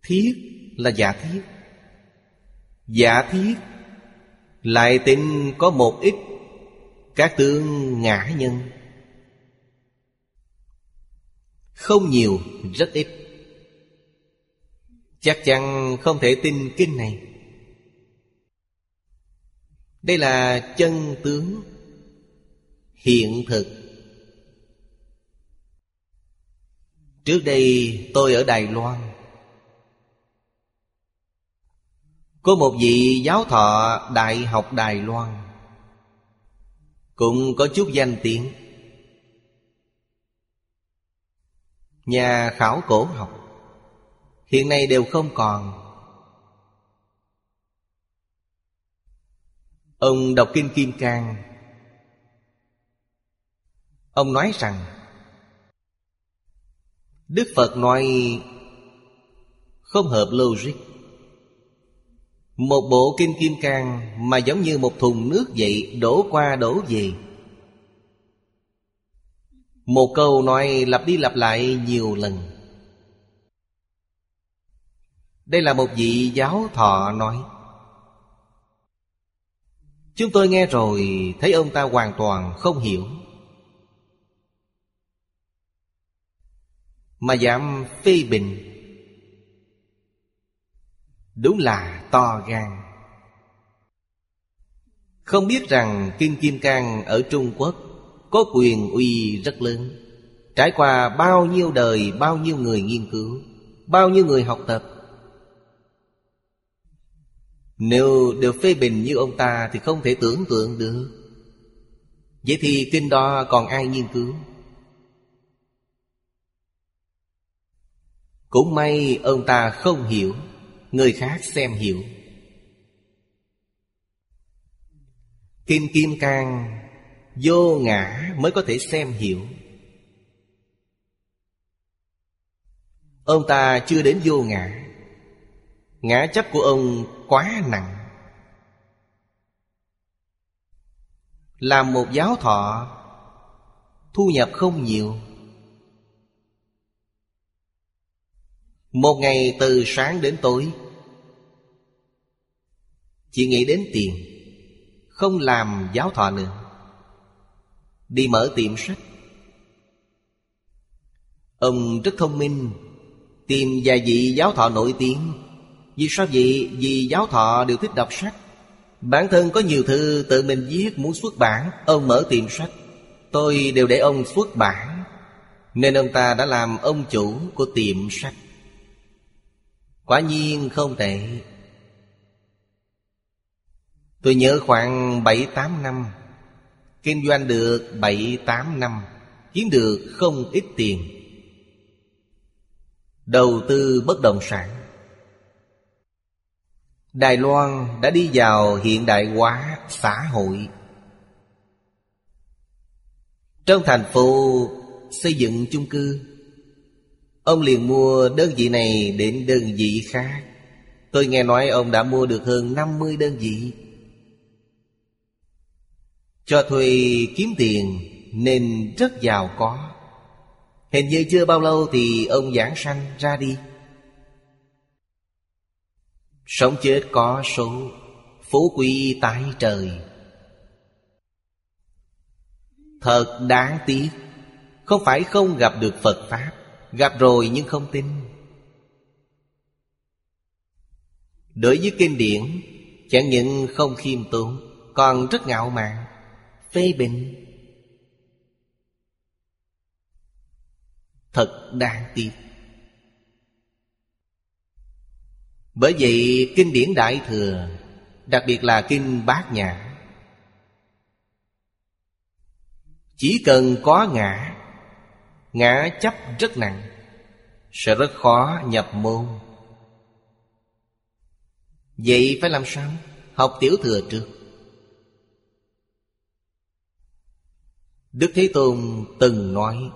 Thiết là giả thiết. Giả thiết Lại tin có một ít các tướng ngã nhân. Không nhiều, rất ít. Chắc chắn không thể tin kinh này. Đây là chân tướng Hiện thực. Trước đây tôi ở Đài Loan. Có một vị giáo thọ Đại học Đài Loan. Cũng có chút danh tiếng. Nhà khảo cổ học. Hiện nay đều không còn. Ông đọc Kinh Kim Cang. Ông nói rằng, Đức Phật nói, Không hợp logic. Một bộ Kinh Kim Cang Mà giống như một thùng nước vậy, Đổ qua đổ về. Một câu nói lặp đi lặp lại nhiều lần. Đây là một vị giáo thọ nói, Chúng tôi nghe rồi, Thấy ông ta hoàn toàn không hiểu. Mà dám phê bình, Đúng là to gan. Không biết rằng Kinh Kim Cang ở Trung Quốc Có quyền uy rất lớn, Trải qua bao nhiêu đời, Bao nhiêu người nghiên cứu, Bao nhiêu người học tập nếu được phê bình như ông ta Thì không thể tưởng tượng được. Vậy thì kinh đó còn ai nghiên cứu? Cũng may ông ta không hiểu, Người khác xem hiểu. Kim Kim Cang, Vô ngã mới có thể xem hiểu. Ông ta chưa đến vô ngã. Ngã chấp của ông quá nặng. Làm một giáo thọ, Thu nhập không nhiều. Một ngày từ sáng đến tối, Chỉ nghĩ đến tiền, Không làm giáo thọ nữa. Đi mở tiệm sách. Ông rất thông minh, Tìm vài vị giáo thọ nổi tiếng. Vì sao vậy? Vì giáo thọ đều thích đọc sách. Bản thân có nhiều thư tự mình viết muốn xuất bản, Ông mở tiệm sách. Tôi đều để ông xuất bản, Nên ông ta đã làm ông chủ của tiệm sách. Quả nhiên không tệ. Tôi nhớ khoảng 7-8 năm, Kinh doanh được 7-8 năm, Kiếm được không ít tiền. Đầu tư bất động sản. Đài Loan đã đi vào hiện đại hóa xã hội. Trong thành phố xây dựng chung cư, Ông liền mua đơn vị này đến đơn vị khác. Tôi nghe nói ông đã mua được hơn 50 đơn vị. Cho thuê kiếm tiền nên rất giàu có. Hình như chưa bao lâu thì ông giảng sanh ra đi. Sống chết có số, Phú quý tái trời. Thật đáng tiếc, Không phải không gặp được Phật Pháp, Gặp rồi nhưng không tin. Đối với kinh điển, Chẳng những không khiêm tốn, Còn rất ngạo mạn, Phê bình. Thật đáng tiếc. Bởi vậy kinh điển Đại Thừa, Đặc biệt là kinh Bát Nhã, Chỉ cần có ngã Ngã chấp rất nặng, Sẽ rất khó nhập môn Vậy phải làm sao? Học tiểu thừa trước Đức Thế Tôn từng nói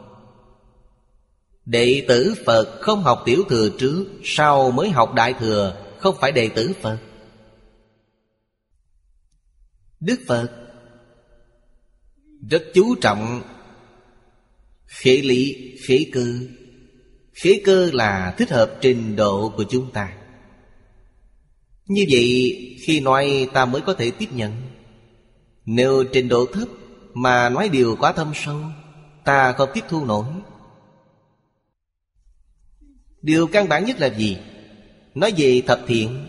Đệ tử Phật không học tiểu thừa trước Sau mới học đại thừa Không phải đệ tử Phật. Đức Phật Rất chú trọng Khế lý, khế cơ. Khế cơ là thích hợp trình độ của chúng ta. Như vậy khi nói ta mới có thể tiếp nhận. Nếu trình độ thấp mà nói điều quá thâm sâu Ta không tiếp thu nổi. Điều căn bản nhất là gì? Nói về thập thiện.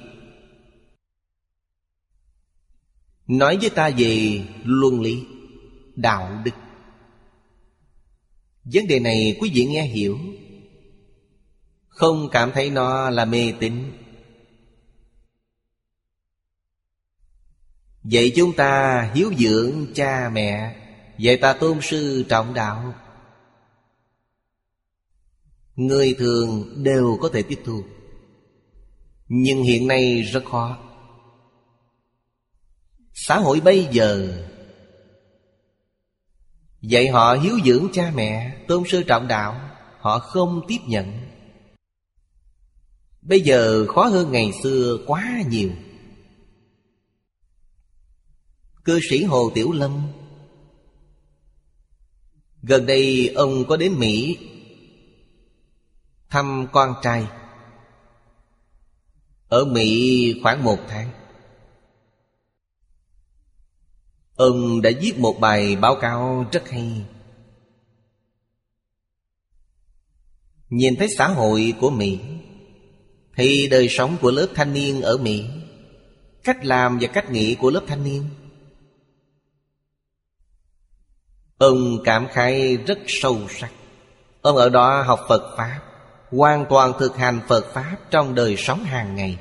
Nói với ta về luân lý, Đạo đức. Vấn đề này quý vị nghe hiểu. Không cảm thấy nó là mê tín. Vậy chúng ta hiếu dưỡng cha mẹ, Vậy ta tôn sư trọng đạo. Người thường đều có thể tiếp thu. Nhưng hiện nay rất khó. Xã hội bây giờ, Dạy họ hiếu dưỡng cha mẹ, Tôn sư trọng đạo, Họ không tiếp nhận. Bây giờ khó hơn ngày xưa quá nhiều. Cư sĩ Hồ Tiểu Lâm, Gần đây ông có đến Mỹ Thăm con trai. Ở Mỹ khoảng một tháng. Ông đã viết một bài báo cáo rất hay. Nhìn thấy xã hội của Mỹ, Thì đời sống của lớp thanh niên ở Mỹ, Cách làm và cách nghĩ của lớp thanh niên. Ông cảm khái rất sâu sắc. Ông ở đó học Phật Pháp. Hoàn toàn thực hành Phật Pháp trong đời sống hàng ngày.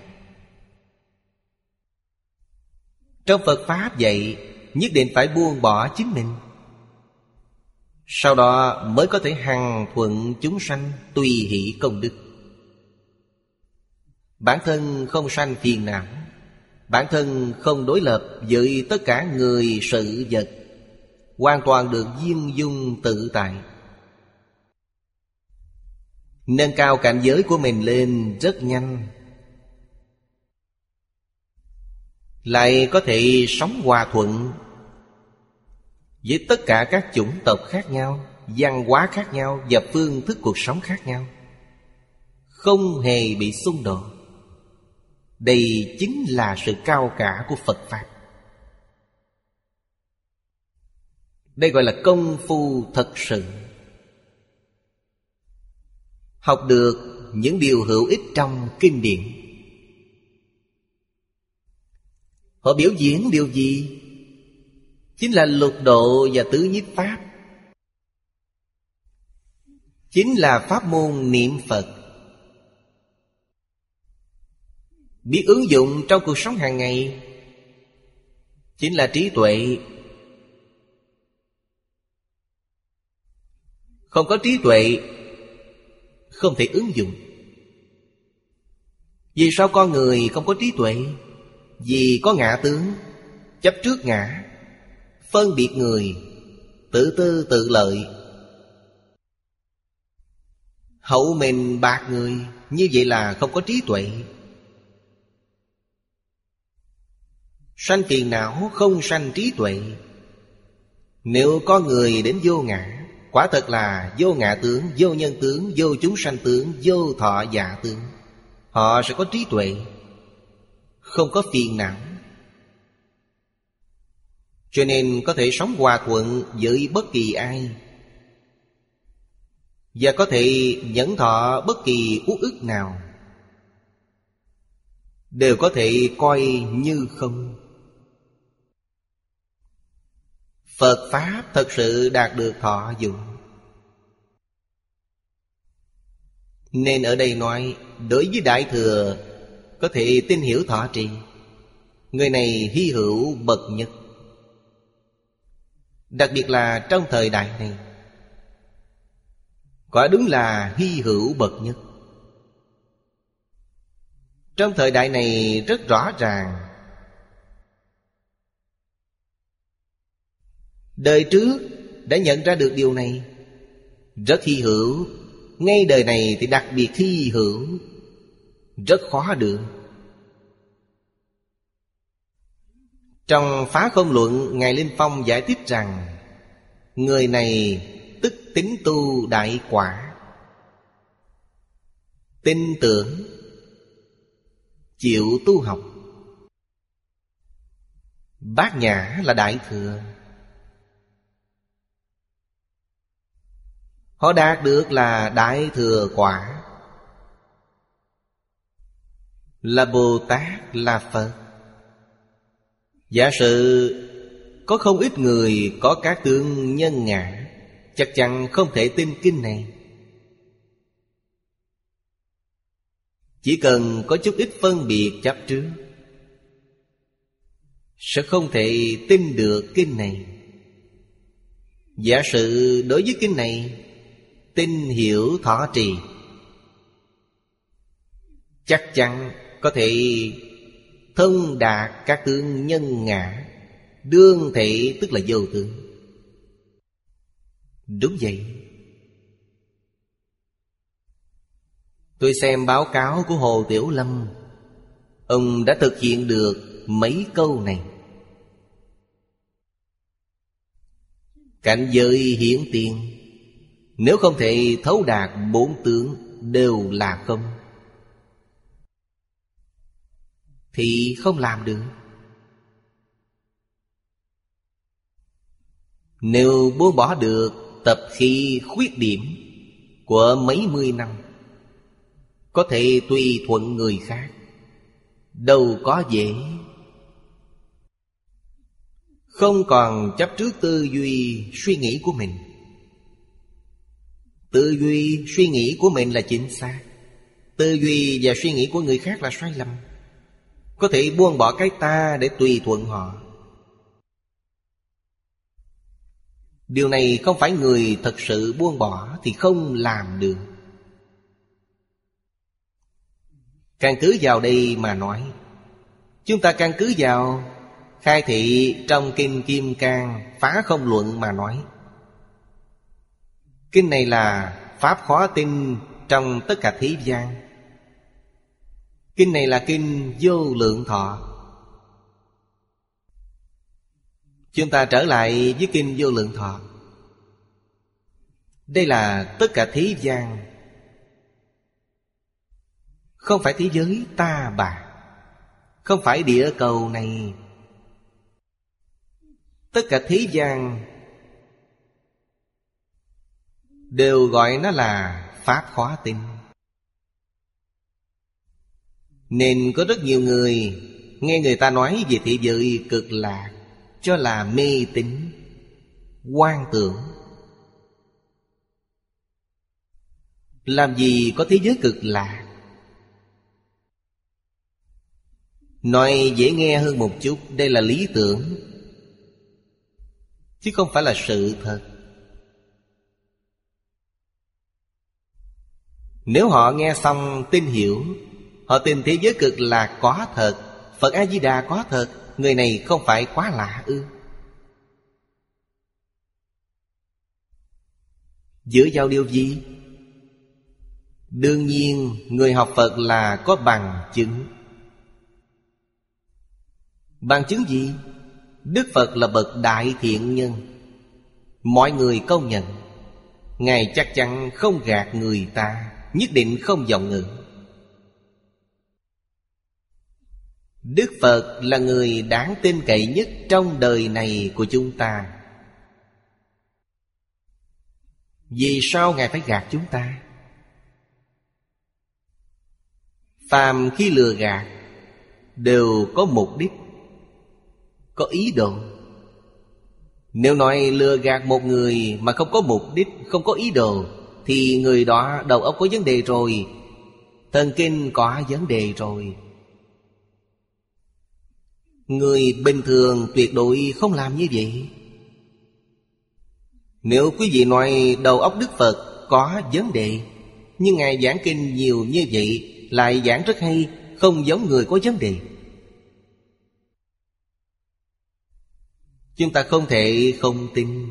Trong Phật Pháp vậy, Nhất định phải buông bỏ chính mình. Sau đó mới có thể hằng thuận chúng sanh Tùy hỷ công đức. Bản thân không sanh phiền não, Bản thân không đối lập với tất cả người sự vật, Hoàn toàn được viên dung tự tại. Nâng cao cảnh giới của mình lên rất nhanh. Lại có thể sống hòa thuận Với tất cả các chủng tộc khác nhau, Văn hóa khác nhau Và phương thức cuộc sống khác nhau. Không hề bị xung đột. Đây chính là sự cao cả của Phật Pháp. Đây gọi là công phu thật sự. Học được những điều hữu ích trong kinh điển. Họ biểu diễn điều gì? Chính là lục độ và tứ nhiếp pháp. Chính là pháp môn niệm Phật. Biết ứng dụng trong cuộc sống hàng ngày Chính là trí tuệ. Không có trí tuệ không thể ứng dụng. Vì sao con người không có trí tuệ? Vì có ngã tướng Chấp trước ngã, Phân biệt người, Tự tư, tự lợi. Hậu mình bạc người, Như vậy là không có trí tuệ. Sanh phiền não không sanh trí tuệ. Nếu có người đến vô ngã Quả thật là vô ngã tướng, vô nhân tướng, vô chúng sanh tướng, vô thọ giả tướng. Họ sẽ có trí tuệ Không có phiền não. Cho nên có thể sống hòa thuận với bất kỳ ai. Và có thể nhẫn thọ bất kỳ uất ức nào. Đều có thể coi như không. Phật Pháp thật sự đạt được thọ dụng. Nên ở đây nói, Đối với Đại Thừa, Có thể tin hiểu thọ trì. Người này hy hữu bậc nhất. Đặc biệt là trong thời đại này, Quả đúng là hy hữu bậc nhất. Trong thời đại này rất rõ ràng Đời trước đã nhận ra được điều này. Rất hy hữu, Ngay đời này thì đặc biệt hy hữu. Rất khó được. Trong phá không luận, Ngài Linh Phong giải thích rằng, Người này tức tính tu đại quả. Tin tưởng, Chịu tu học. Bát nhã là đại thừa. Họ đạt được là đại thừa quả. Là Bồ Tát, là Phật. Giả sử, có không ít người có các tướng nhân ngã, Chắc chắn không thể tin kinh này. Chỉ cần có chút ít phân biệt chấp trước, Sẽ không thể tin được kinh này. Giả sử đối với kinh này Tin hiểu thọ trì. Chắc chắn có thể thông đạt các tướng nhân ngã, Đương thể tức là vô tướng. Đúng vậy. Tôi xem báo cáo của Hồ Tiểu Lâm. Ông đã thực hiện được mấy câu này. Cảnh giới hiển tiền. Nếu không thể thấu đạt bốn tướng, Đều là không. Thì không làm được. Nếu buông bỏ được tập khi khuyết điểm Của mấy mươi năm, Có thể tùy thuận người khác, Đâu có dễ. Không còn chấp trước tư duy suy nghĩ của mình. Tư duy suy nghĩ của mình là chính xác. Tư duy và suy nghĩ của người khác là sai lầm. Có thể buông bỏ cái ta để tùy thuận họ. Điều này không phải người thật sự buông bỏ Thì không làm được. Căn cứ vào đây mà nói, Chúng ta căn cứ vào, Khai thị trong kim Kim Cang Phá không luận mà nói Kinh này là Pháp khó tin trong tất cả thế gian. Kinh này là kinh vô lượng thọ. Chúng ta trở lại với kinh vô lượng thọ. Đây là tất cả thế gian. Không phải thế giới ta bà. Không phải địa cầu này. Tất cả thế gian Đều gọi nó là Pháp khóa tinh. Nên có rất nhiều người Nghe người ta nói về thế giới cực lạc cho là mê tín quan tưởng. Làm gì có thế giới cực lạc? Nói dễ nghe hơn một chút, đây là lý tưởng, chứ không phải là sự thật. Nếu họ nghe xong tin hiểu, họ tin thế giới cực là có thật, phật a di đà có thật, Người này không phải quá lạ ư Dựa vào điều gì? Đương nhiên, người học Phật là có bằng chứng Bằng chứng gì? Đức Phật là bậc đại thiện nhân Mọi người công nhận, Ngài chắc chắn không gạt người ta Nhất định không vọng ngữ Đức Phật là người đáng tin cậy nhất trong đời này của chúng ta. Vì sao Ngài phải gạt chúng ta? Phàm khi lừa gạt, Đều có mục đích, Có ý đồ. Nếu nói lừa gạt một người Mà không có mục đích, Không có ý đồ thì người đó đầu óc có vấn đề rồi. Thần kinh có vấn đề rồi. Người bình thường tuyệt đối không làm như vậy. Nếu quý vị nói đầu óc Đức Phật có vấn đề, Nhưng Ngài giảng kinh nhiều như vậy Lại giảng rất hay, Không giống người có vấn đề. Chúng ta không thể không tin.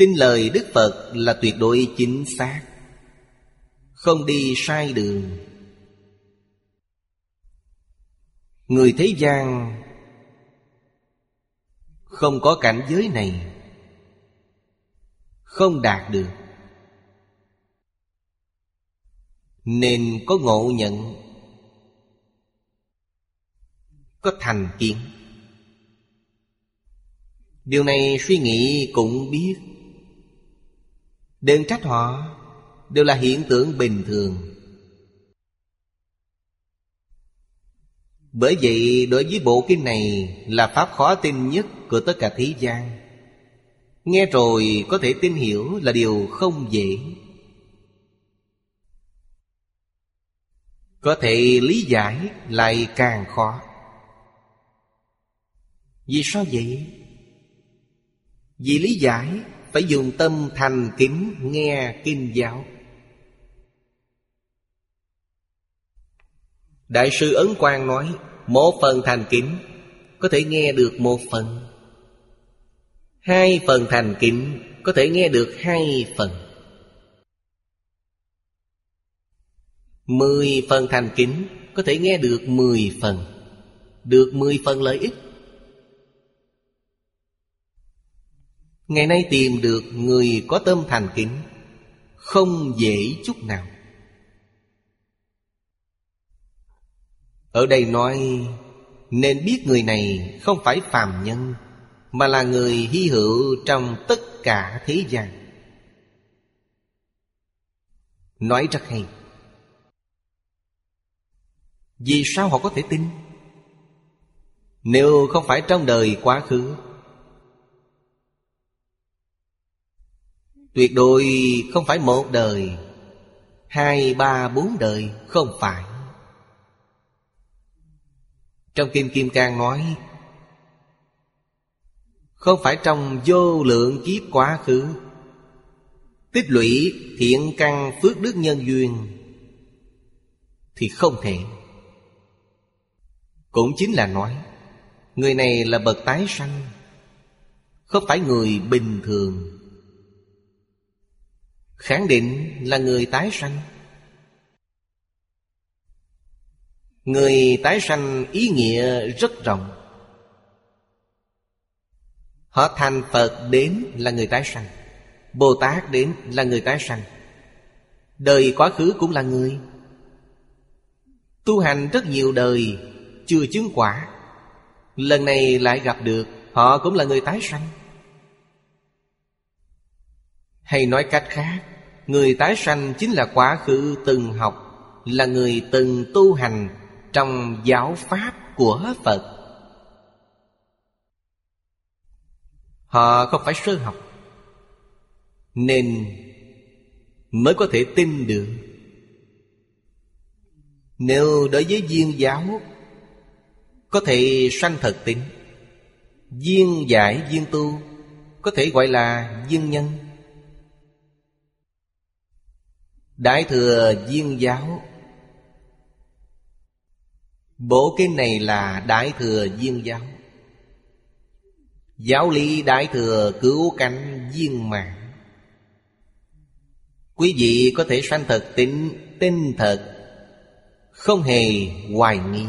Tin lời Đức Phật là tuyệt đối chính xác. Không đi sai đường. Người thế gian Không có cảnh giới này, Không đạt được. Nên có ngộ nhận, Có thành kiến. Điều này suy nghĩ cũng biết. Đừng trách họ Đều là hiện tượng bình thường. Bởi vậy, đối với bộ kinh này Là pháp khó tin nhất của tất cả thế gian. Nghe rồi có thể tin hiểu là điều không dễ. Có thể lý giải lại càng khó. Vì sao vậy? Vì lý giải phải dùng tâm thành kính nghe kinh giáo. Đại sư Ấn Quang nói, Một phần thành kính, Có thể nghe được một phần. Hai phần thành kính, Có thể nghe được hai phần. Mười phần thành kính, Có thể nghe được mười phần. Được mười phần lợi ích Ngày nay tìm được người có tâm thành kính, Không dễ chút nào. Ở đây nói, Nên biết người này không phải phàm nhân, Mà là người hy hữu trong tất cả thế gian. Nói rất hay. Vì sao họ có thể tin? Nếu không phải trong đời quá khứ Tuyệt đối không phải một đời Hai, ba, bốn đời Không phải. Trong Kim Kim Cang nói Không phải trong vô lượng kiếp quá khứ. Tích lũy thiện căn phước đức nhân duyên Thì không thể. Cũng chính là nói Người này là bậc tái sanh Không phải người bình thường khẳng định là người tái sanh. Người tái sanh ý nghĩa rất rộng. Họ thành phật đến là người tái sanh, bồ tát đến là người tái sanh. Đời quá khứ cũng là người. Tu hành rất nhiều đời, chưa chứng quả. Lần này lại gặp được, họ cũng là người tái sanh. Hay nói cách khác Người tái sanh chính là quá khứ từng học, Là người từng tu hành Trong giáo pháp của Phật. Họ không phải sơ học, Nên mới có thể tin được. Nếu đối với viên giáo, Có thể sanh thật tính, Viên giải viên tu, Có thể gọi là viên nhân. Đại thừa viên giáo. Bộ kinh này là Đại thừa viên giáo. Giáo lý Đại thừa cứu cánh viên mạng. Quý vị có thể sanh thật tính, Tinh thật, Không hề hoài nghi.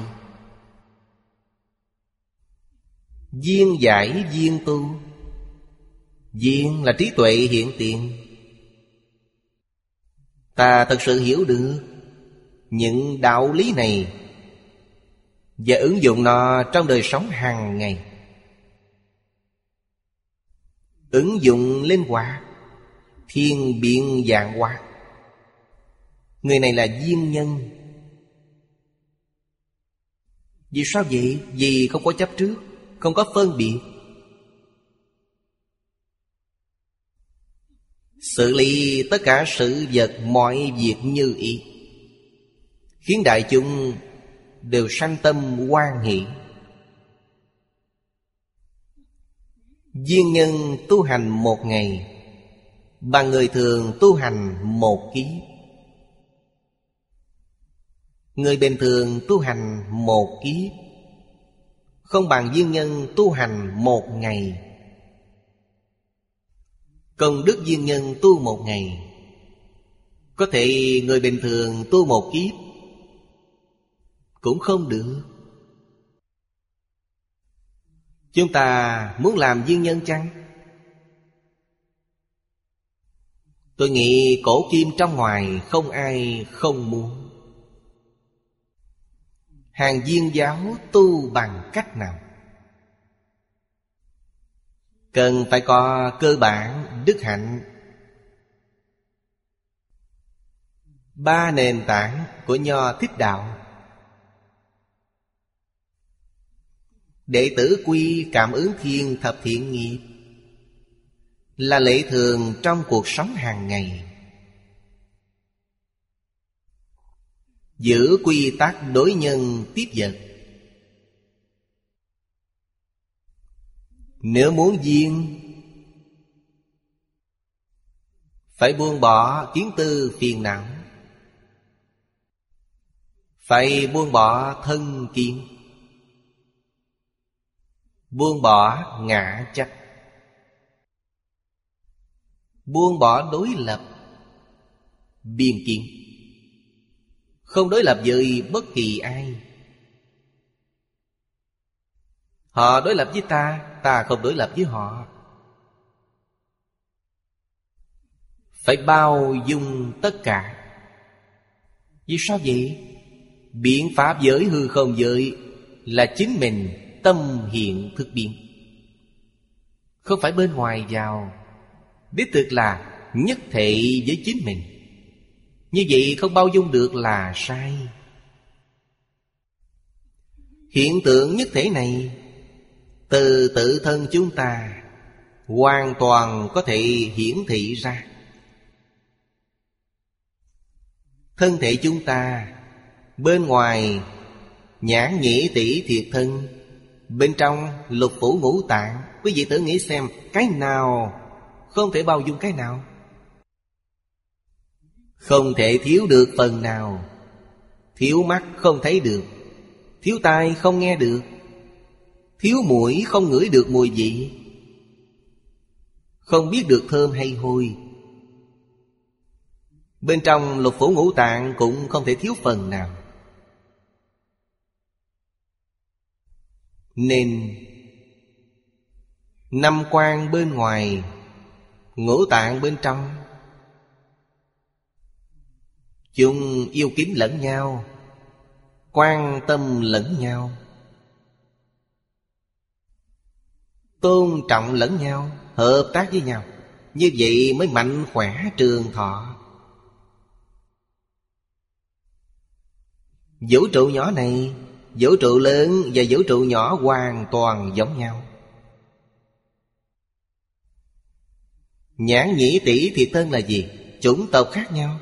Viên giải viên tu. Viên là trí tuệ hiện tiền. Ta thật sự hiểu được Những đạo lý này Và ứng dụng nó trong đời sống hàng ngày. Ứng dụng linh hoạt Thiên biện dạng hóa Người này là duyên nhân. Vì sao vậy? Vì không có chấp trước, Không có phân biệt. Xử lý tất cả sự vật mọi việc như ý. Khiến đại chúng đều sanh tâm quan hỷ. Duyên nhân tu hành một ngày Bằng người thường tu hành một kiếp Người bình thường tu hành một kiếp Không bằng duyên nhân tu hành một ngày. Công đức duyên nhân tu một ngày Có thể người bình thường tu một kiếp Cũng không được Chúng ta muốn làm duyên nhân chăng? Tôi nghĩ cổ kim trong ngoài không ai không muốn Hàng viên giáo tu bằng cách nào? Cần phải có cơ bản, đức hạnh. Ba nền tảng của Nho Thích Đạo. Đệ tử quy cảm ứng thiên thập thiện nghiệp Là lệ thường trong cuộc sống hàng ngày. Giữ quy tắc đối nhân tiếp vật. Nếu muốn duyên Phải buông bỏ kiến tư phiền não. Phải buông bỏ thân kiến. Buông bỏ ngã chấp. Buông bỏ đối lập, Biên kiến. Không đối lập với bất kỳ ai. Họ đối lập với ta Ta không đối lập với họ. Phải bao dung tất cả. Vì sao vậy? Biện pháp giới hư không giới Là chính mình tâm hiện thực biến Không phải bên ngoài vào. Đích thực là nhất thể với chính mình. Như vậy không bao dung được là sai. Hiện tượng nhất thể này từ tự thân chúng ta, Hoàn toàn có thể hiển thị ra. Thân thể chúng ta, Bên ngoài, Nhãn nhĩ tỷ thiệt thân, Bên trong, lục phủ ngũ tạng. Quý vị tự nghĩ xem, Cái nào không thể bao dung cái nào? Không thể thiếu được phần nào. Thiếu mắt không thấy được. Thiếu tai không nghe được. Thiếu mũi không ngửi được mùi vị. Không biết được thơm hay hôi. Bên trong lục phủ ngũ tạng cũng không thể thiếu phần nào. Nên, Năm quan bên ngoài, Ngũ tạng bên trong. Chúng yêu kính lẫn nhau Quan tâm lẫn nhau. Tôn trọng lẫn nhau, Hợp tác với nhau. Như vậy mới mạnh khỏe trường thọ. Vũ trụ nhỏ này, Vũ trụ lớn và vũ trụ nhỏ hoàn toàn giống nhau. Nhãn nhĩ tỷ thì tên là gì? Chủng tộc khác nhau.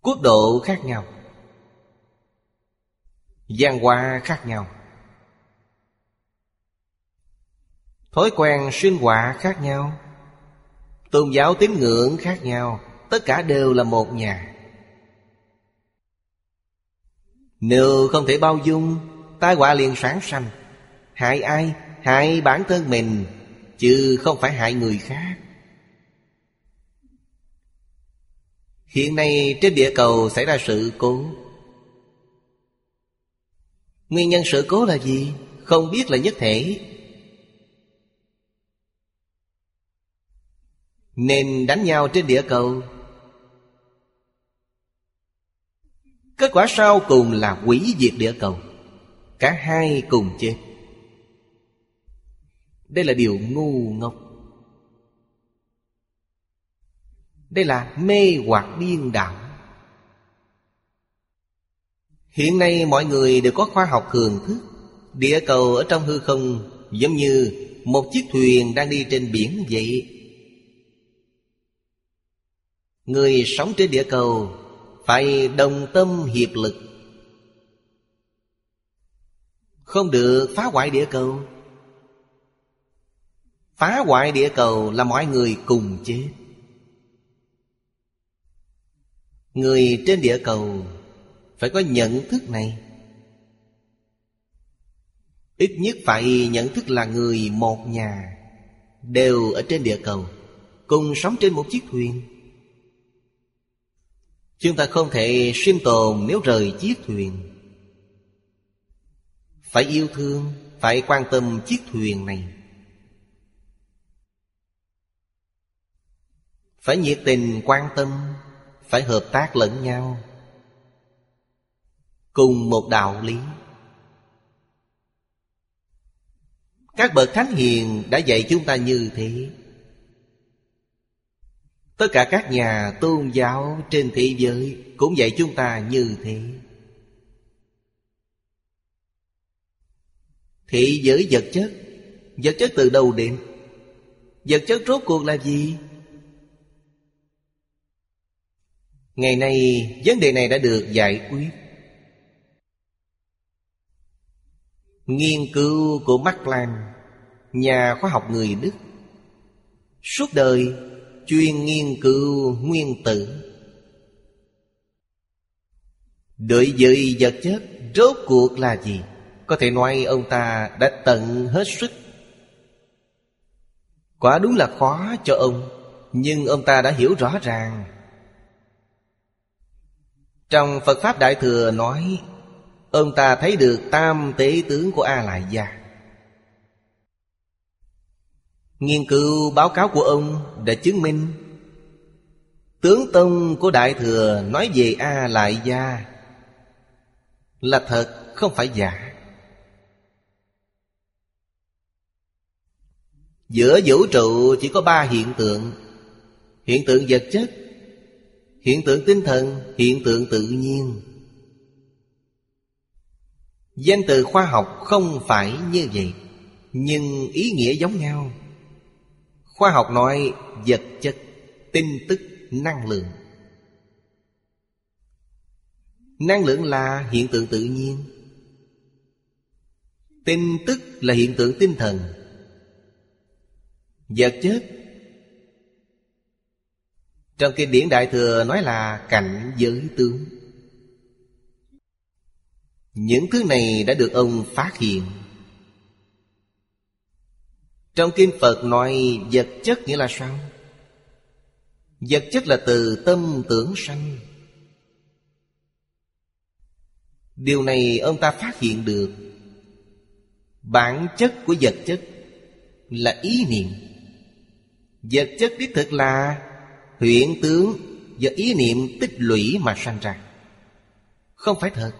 Quốc độ khác nhau. Gian hoa khác nhau. Thói quen sinh hoạt khác nhau, Tôn giáo tín ngưỡng khác nhau, Tất cả đều là một nhà. Nếu không thể bao dung, Tai họa liền sáng sanh. Hại ai? Hại bản thân mình, Chứ không phải hại người khác. Hiện nay trên địa cầu xảy ra sự cố. Nguyên nhân sự cố là gì? Không biết là nhất thể. Nên đánh nhau trên địa cầu. Kết quả sau cùng là hủy diệt địa cầu. Cả hai cùng chết. Đây là điều ngu ngốc. Đây là mê hoặc điên đảo. Hiện nay mọi người đều có khoa học thường thức. Địa cầu ở trong hư không Giống như một chiếc thuyền đang đi trên biển vậy. Người sống trên địa cầu Phải đồng tâm hiệp lực. Không được phá hoại địa cầu. Phá hoại địa cầu là mọi người cùng chết Người trên địa cầu Phải có nhận thức này. Ít nhất phải nhận thức là người một nhà Đều ở trên địa cầu, Cùng sống trên một chiếc thuyền. Chúng ta không thể sinh tồn nếu rời chiếc thuyền. Phải yêu thương, Phải quan tâm chiếc thuyền này. Phải nhiệt tình quan tâm, Phải hợp tác lẫn nhau. Cùng một đạo lý. Các bậc thánh hiền đã dạy chúng ta như thế. Tất cả các nhà tôn giáo trên thế giới Cũng dạy chúng ta như thế. Thị giới vật chất Vật chất từ đâu đến? Vật chất rốt cuộc là gì? Ngày nay, vấn đề này đã được giải quyết. Nghiên cứu của Mark Plan Nhà khoa học người Đức, Suốt đời chuyên nghiên cứu nguyên tử. Đối với vật chất, rốt cuộc là gì? Có thể nói ông ta đã tận hết sức. Quả đúng là khó cho ông, Nhưng ông ta đã hiểu rõ ràng. Trong Phật Pháp Đại Thừa nói, Ông ta thấy được tam tế tướng của A Lại Gia. Nghiên cứu báo cáo của ông đã chứng minh Tướng tông của Đại Thừa nói về A Lại Gia Là thật, không phải giả. Giữa vũ trụ chỉ có ba hiện tượng Hiện tượng vật chất, Hiện tượng tinh thần, Hiện tượng tự nhiên. Danh từ khoa học không phải như vậy, Nhưng ý nghĩa giống nhau. Khoa học nói vật chất, Tin tức, năng lượng. Năng lượng là hiện tượng tự nhiên. Tin tức là hiện tượng tinh thần. Vật chất. Trong kinh điển Đại Thừa nói là cảnh giới tướng. Những thứ này đã được ông phát hiện. Trong kinh Phật nói vật chất nghĩa là sao? Vật chất là từ tâm tưởng sanh. Điều này ông ta phát hiện được. Bản chất của vật chất là ý niệm. Vật chất đích thực là huyện tướng và ý niệm tích lũy mà sanh ra. Không phải thật.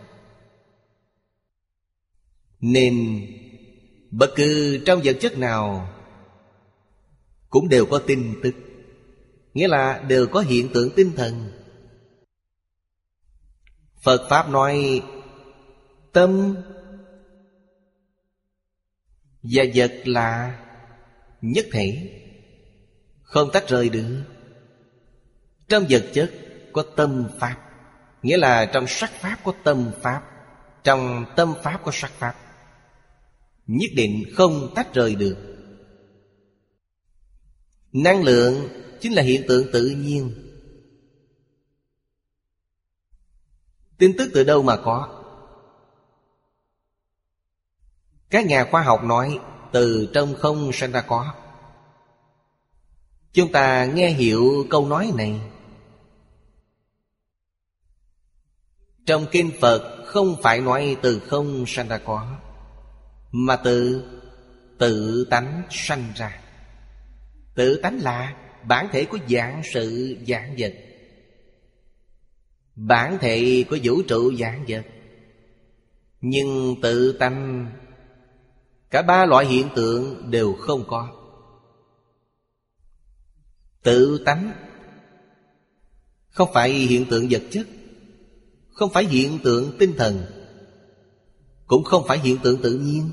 Nên bất cứ trong vật chất nào Cũng đều có tin tức. Nghĩa là đều có hiện tượng tinh thần. Phật Pháp nói, Tâm Và vật là nhất thể, không tách rời được. Trong vật chất có tâm Pháp, Nghĩa là trong sắc Pháp có tâm Pháp, Trong tâm Pháp có sắc Pháp. Nhất định không tách rời được. Năng lượng chính là hiện tượng tự nhiên. Tin tức từ đâu mà có? Các nhà khoa học nói, Từ trong không sinh ra có. Chúng ta nghe hiểu câu nói này. Trong kinh Phật không phải nói từ không sanh ra có. Mà tự tự tánh sanh ra. Tự tánh là bản thể của dạng sự dạng vật. Bản thể của vũ trụ dạng vật. Nhưng tự tánh, Cả ba loại hiện tượng đều không có. Tự tánh Không phải hiện tượng vật chất, Không phải hiện tượng tinh thần, Cũng không phải hiện tượng tự nhiên.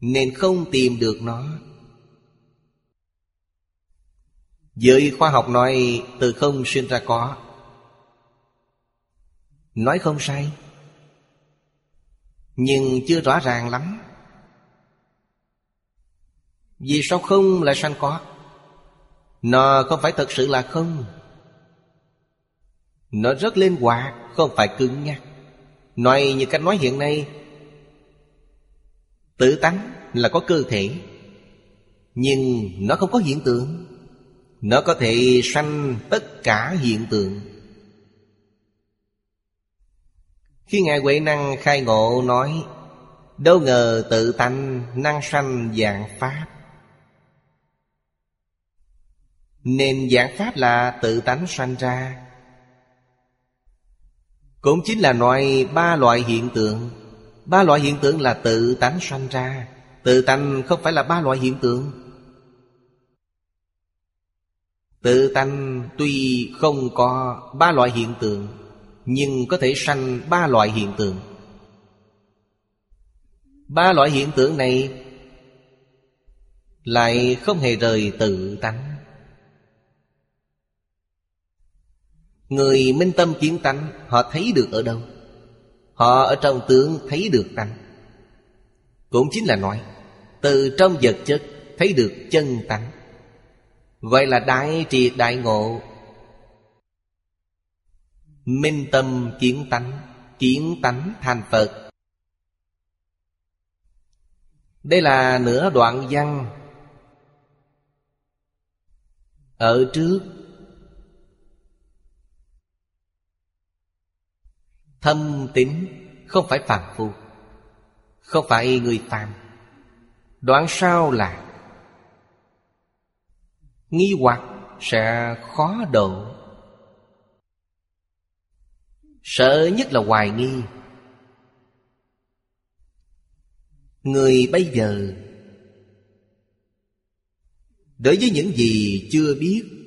Nên không tìm được nó. Giới khoa học nói, từ không sinh ra có. Nói không sai, Nhưng chưa rõ ràng lắm. Vì sao không lại sanh có? Nó không phải thật sự là không. Nó rất linh hoạt, Không phải cứng nhắc. Nói như cách nói hiện nay Tự tánh là có cơ thể, Nhưng nó không có hiện tượng. Nó có thể sanh tất cả hiện tượng. Khi Ngài Huệ Năng khai ngộ nói, Đâu ngờ tự tánh năng sanh dạng Pháp. Nên dạng pháp là tự tánh sanh ra. Cũng chính là nói ba loại hiện tượng. Ba loại hiện tượng là tự tánh sanh ra. Tự tánh không phải là ba loại hiện tượng. Tự tánh tuy không có ba loại hiện tượng, Nhưng có thể sanh ba loại hiện tượng. Ba loại hiện tượng này Lại không hề rời tự tánh. Người minh tâm kiến tánh, Họ thấy được ở đâu? Họ ở trong tướng thấy được tánh Cũng chính là nói, Từ trong vật chất thấy được chân tánh. Gọi là đại triệt đại ngộ. Minh tâm kiến tánh Kiến tánh thành Phật. Đây là nửa đoạn văn. Ở trước Thâm tín Không phải phàm phu, Không phải người phàm. Đoạn sau là, Nghi hoặc sẽ khó độ. Sợ nhất là hoài nghi. Người bây giờ, Đối với những gì chưa biết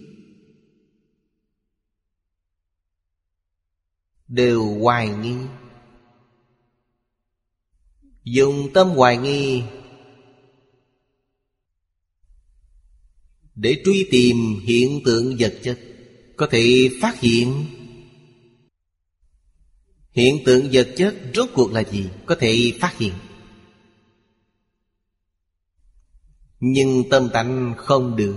Đều hoài nghi. Dùng tâm hoài nghi Để truy tìm hiện tượng vật chất, Có thể phát hiện. Hiện tượng vật chất rốt cuộc là gì? Có thể phát hiện. Nhưng tâm tánh không được.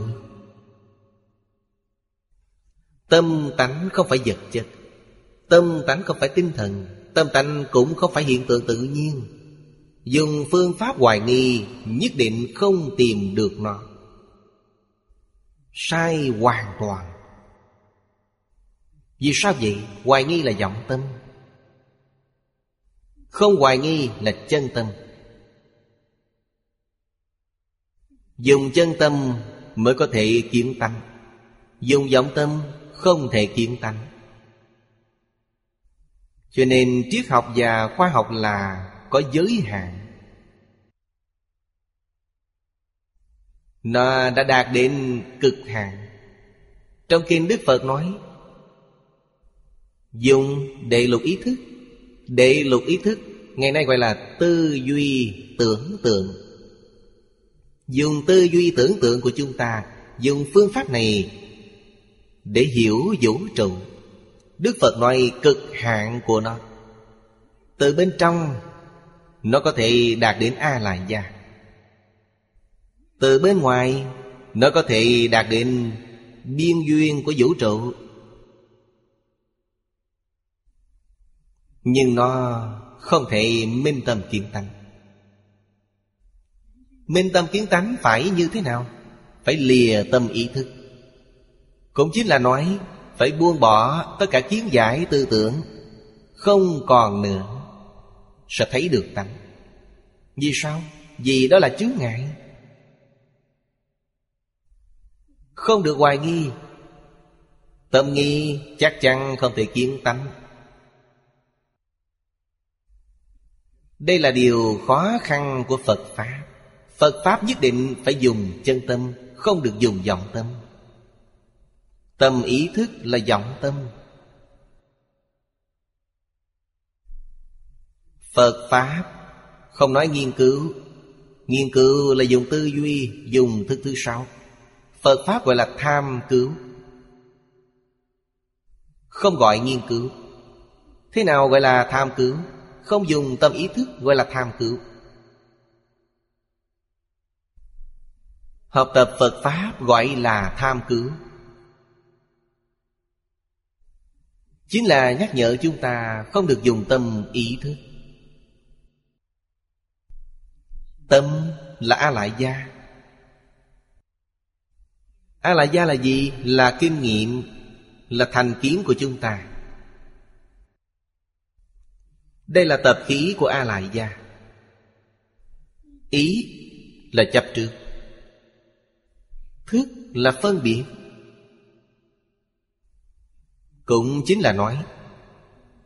Tâm tánh không phải vật chất. Tâm tánh không phải tinh thần, Tâm tánh cũng không phải hiện tượng tự nhiên. Dùng phương pháp hoài nghi, Nhất định không tìm được nó. Sai hoàn toàn. Vì sao vậy? Hoài nghi là vọng tâm. Không hoài nghi là chân tâm. Dùng chân tâm mới có thể kiến tánh. Dùng vọng tâm không thể kiến tánh. Cho nên triết học và khoa học là có giới hạn. Nó đã đạt đến cực hạn. Trong kinh Đức Phật nói, Dùng đệ lục ý thức. Đệ lục ý thức, Ngày nay gọi là tư duy tưởng tượng. Dùng tư duy tưởng tượng của chúng ta, Dùng phương pháp này Để hiểu vũ trụ. Đức Phật nói cực hạn của nó. Từ bên trong, Nó có thể đạt đến a la gia từ bên ngoài, Nó có thể đạt đến biên duyên của vũ trụ. Nhưng nó không thể minh tâm kiến tánh. Minh tâm kiến tánh phải như thế nào? Phải lìa tâm ý thức. Cũng chính là nói phải buông bỏ tất cả kiến giải tư tưởng, Không còn nữa, Sẽ thấy được tánh. Vì sao? Vì đó là chướng ngại. Không được hoài nghi. Tâm nghi chắc chắn không thể kiến tánh. Đây là điều khó khăn của Phật Pháp. Phật Pháp nhất định phải dùng chân tâm, Không được dùng vọng tâm. Tâm ý thức là vọng tâm. Phật Pháp Không nói nghiên cứu. Nghiên cứu là dùng tư duy, Dùng thức thứ sáu. Phật Pháp gọi là tham cứu. Không gọi nghiên cứu. Thế nào gọi là tham cứu? Không dùng tâm ý thức gọi là tham cứu. Học tập Phật Pháp gọi là tham cứu. Chính là nhắc nhở chúng ta không được dùng tâm ý thức. Tâm là A Lại Gia A-lại gia là gì? Là kinh nghiệm, là thành kiến của chúng ta. Đây là tập khí của a lại gia ý là chấp trước. Thức là phân biệt cũng chính là nói,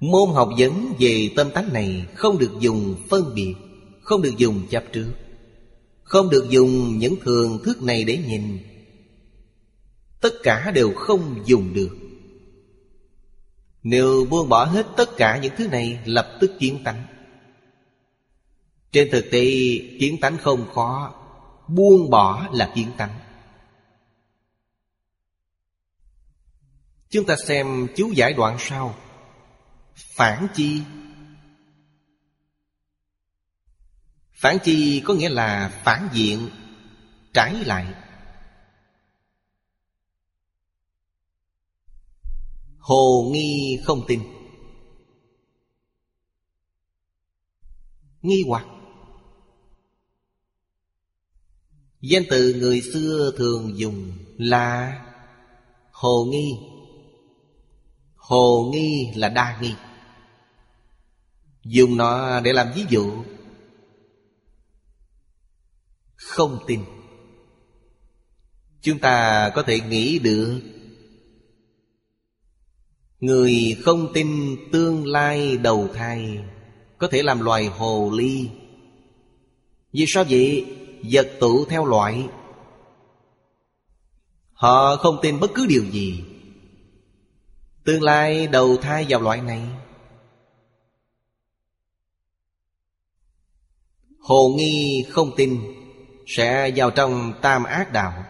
môn học vấn về tâm tánh này không được dùng phân biệt, không được dùng chấp trước, không được dùng những thường thức này để nhìn. Tất cả đều không dùng được. Nếu buông bỏ hết tất cả những thứ này, Lập tức kiến tánh. Trên thực tế, kiến tánh không khó, Buông bỏ là kiến tánh. Chúng ta xem chú giải đoạn sau. Phản chi. Phản chi có nghĩa là phản diện, Trái lại. Hồ nghi không tin. Nghi hoặc. Danh từ người xưa thường dùng là Hồ nghi. Hồ nghi là đa nghi. Dùng nó để làm ví dụ. Không tin. Chúng ta có thể nghĩ được. Người không tin tương lai đầu thai Có thể làm loài hồ ly. Vì sao vậy? Vật tụ theo loại. Họ không tin bất cứ điều gì. Tương lai đầu thai vào loại này. Hồ nghi không tin, Sẽ vào trong tam ác đạo.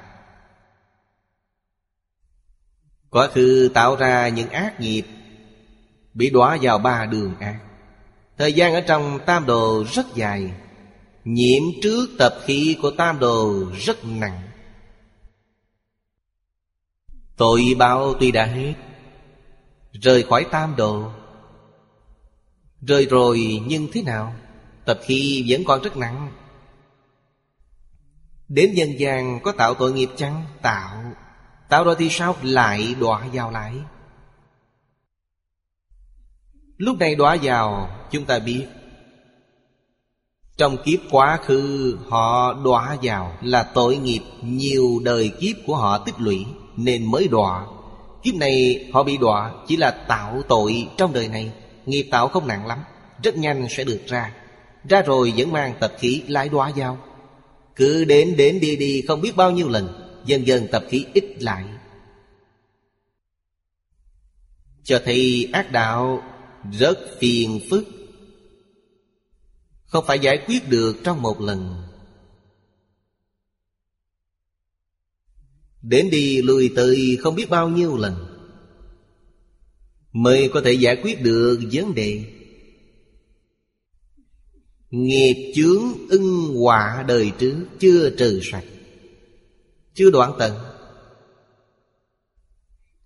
Quá khứ tạo ra những ác nghiệp, Bị đọa vào ba đường ác. Thời gian ở trong tam đồ rất dài, Nhiễm trước tập khí của tam đồ rất nặng. Tội báo tuy đã hết Rời khỏi tam đồ. Rời rồi nhưng thế nào? Tập khi vẫn còn rất nặng. Đến dân gian có tạo tội nghiệp chăng? Tạo. Tạo rồi thì sao? Lại đọa vào lại. Lúc này đọa vào, Chúng ta biết. Trong kiếp quá khứ, Họ đọa vào là tội nghiệp Nhiều đời kiếp của họ tích lũy, Nên mới đọa. Kiếp này họ bị đọa Chỉ là tạo tội trong đời này. Nghiệp tạo không nặng lắm, Rất nhanh sẽ được ra. Ra rồi vẫn mang tập khí lái đóa dao Cứ đến đến đi đi không biết bao nhiêu lần, Dần dần tập khí ít lại. Cho thấy ác đạo rất phiền phức. Không phải giải quyết được trong một lần Đến đi lùi tới không biết bao nhiêu lần, Mới có thể giải quyết được vấn đề. Nghiệp chướng ưng họa đời trước Chưa trừ sạch, chưa đoạn tận.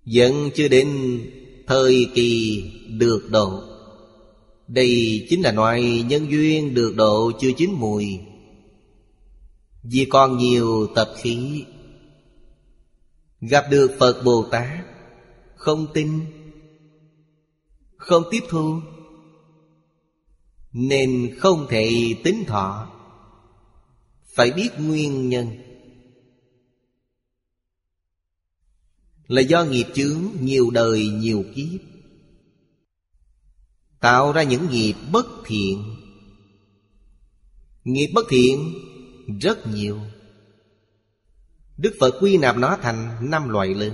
Vẫn chưa đến thời kỳ được độ. Đây chính là loại nhân duyên được độ chưa chín mùi. Vì còn nhiều tập khí Gặp được Phật Bồ Tát, Không tin, Không tiếp thu, Nên không thể tính thọ. Phải biết nguyên nhân. Là do nghiệp chướng nhiều đời nhiều kiếp, Tạo ra những nghiệp bất thiện. Nghiệp bất thiện rất nhiều. Đức Phật quy nạp nó thành năm loại lớn.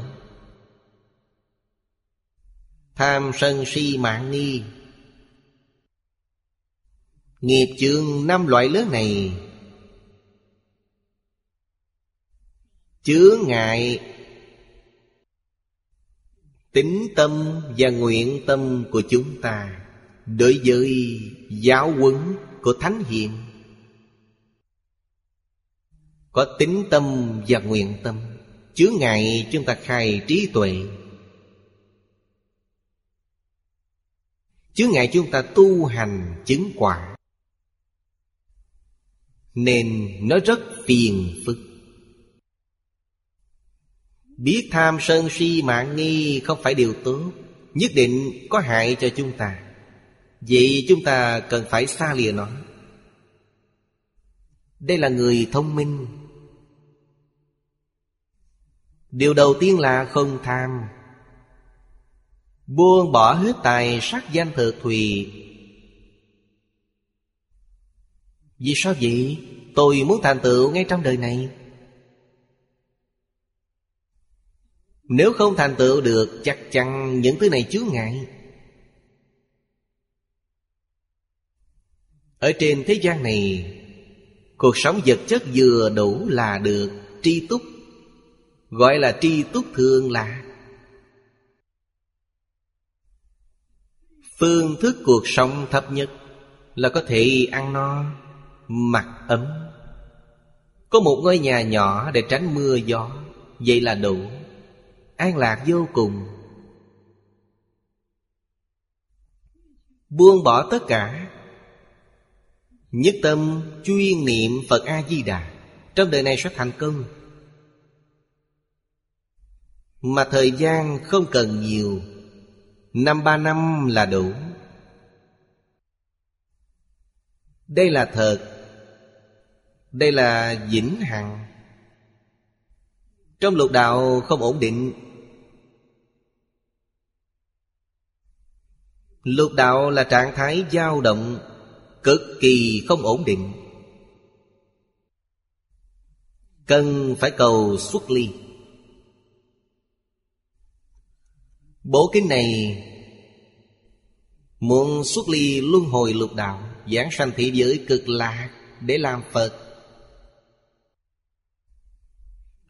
Tham sân si mạng nghi. Nghiệp chướng năm loại lớn này. Chứa ngại. Tính tâm và nguyện tâm của chúng ta Đối với giáo huấn của Thánh hiền. Có tính tâm và nguyện tâm, Chứa ngại chúng ta khai trí tuệ. Chứa ngại chúng ta tu hành chứng quả. Nên nó rất phiền phức. Biết tham sân si mạng nghi không phải điều tốt, Nhất định có hại cho chúng ta. Vậy chúng ta cần phải xa lìa nó. Đây là người thông minh Điều đầu tiên là không tham. Buông bỏ hết tài sắc danh thực thùy. Vì sao vậy? Tôi muốn thành tựu ngay trong đời này. Nếu không thành tựu được, Chắc chắn những thứ này chướng ngại. Ở trên thế gian này, Cuộc sống vật chất vừa đủ là được Tri túc Gọi là tri túc thường là Phương thức cuộc sống thấp nhất Là có thể ăn no, Mặc ấm. Có một ngôi nhà nhỏ để tránh mưa gió, Vậy là đủ, An lạc vô cùng. Buông bỏ tất cả, Nhất tâm chuyên niệm Phật A-di-đà Trong đời này sẽ thành công. Mà thời gian không cần nhiều. Năm ba năm là đủ. Đây là thật. Đây là vĩnh hằng. Trong lục đạo không ổn định. Lục đạo là trạng thái dao động, Cực kỳ không ổn định. Cần phải cầu xuất ly. Bộ kinh này Muốn xuất ly luân hồi lục đạo, Giảng sanh thị giới cực lạc Để làm Phật.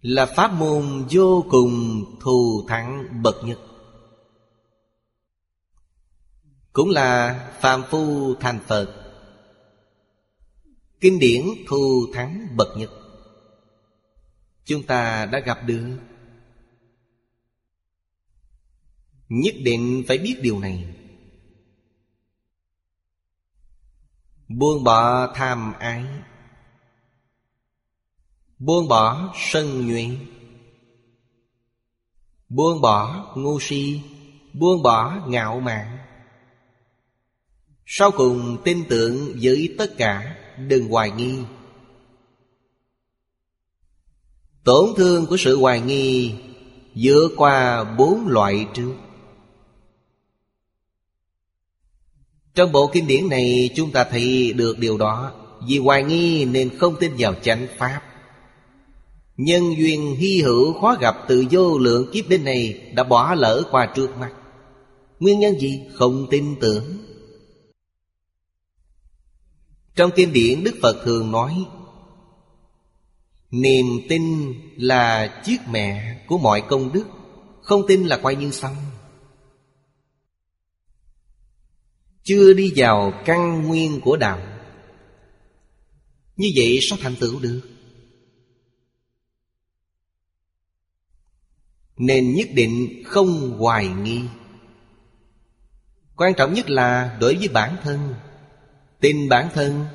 Là pháp môn vô cùng thù thắng bậc nhất. Cũng là phàm phu thành Phật. Kinh điển thù thắng bậc nhất. Chúng ta đã gặp được Nhất định phải biết điều này. Buông bỏ tham ái. Buông bỏ sân nhuệ. Buông bỏ ngu si. Buông bỏ ngạo mạn. Sau cùng tin tưởng với tất cả, Đừng hoài nghi. Tổn thương của sự hoài nghi Vượt qua bốn loại trước. Trong bộ kinh điển này, chúng ta thấy được điều đó. Vì hoài nghi nên không tin vào chánh pháp. Nhân duyên hy hữu khó gặp từ vô lượng kiếp đến này Đã bỏ lỡ qua trước mắt. Nguyên nhân gì? Không tin tưởng. Trong kinh điển, Đức Phật thường nói, Niềm tin là chiếc mẹ của mọi công đức, Không tin là quay như xong Chưa đi vào căn nguyên của đạo. Như vậy sao thành tựu được? Nên nhất định không hoài nghi. Quan trọng nhất là đối với bản thân. Tin bản thân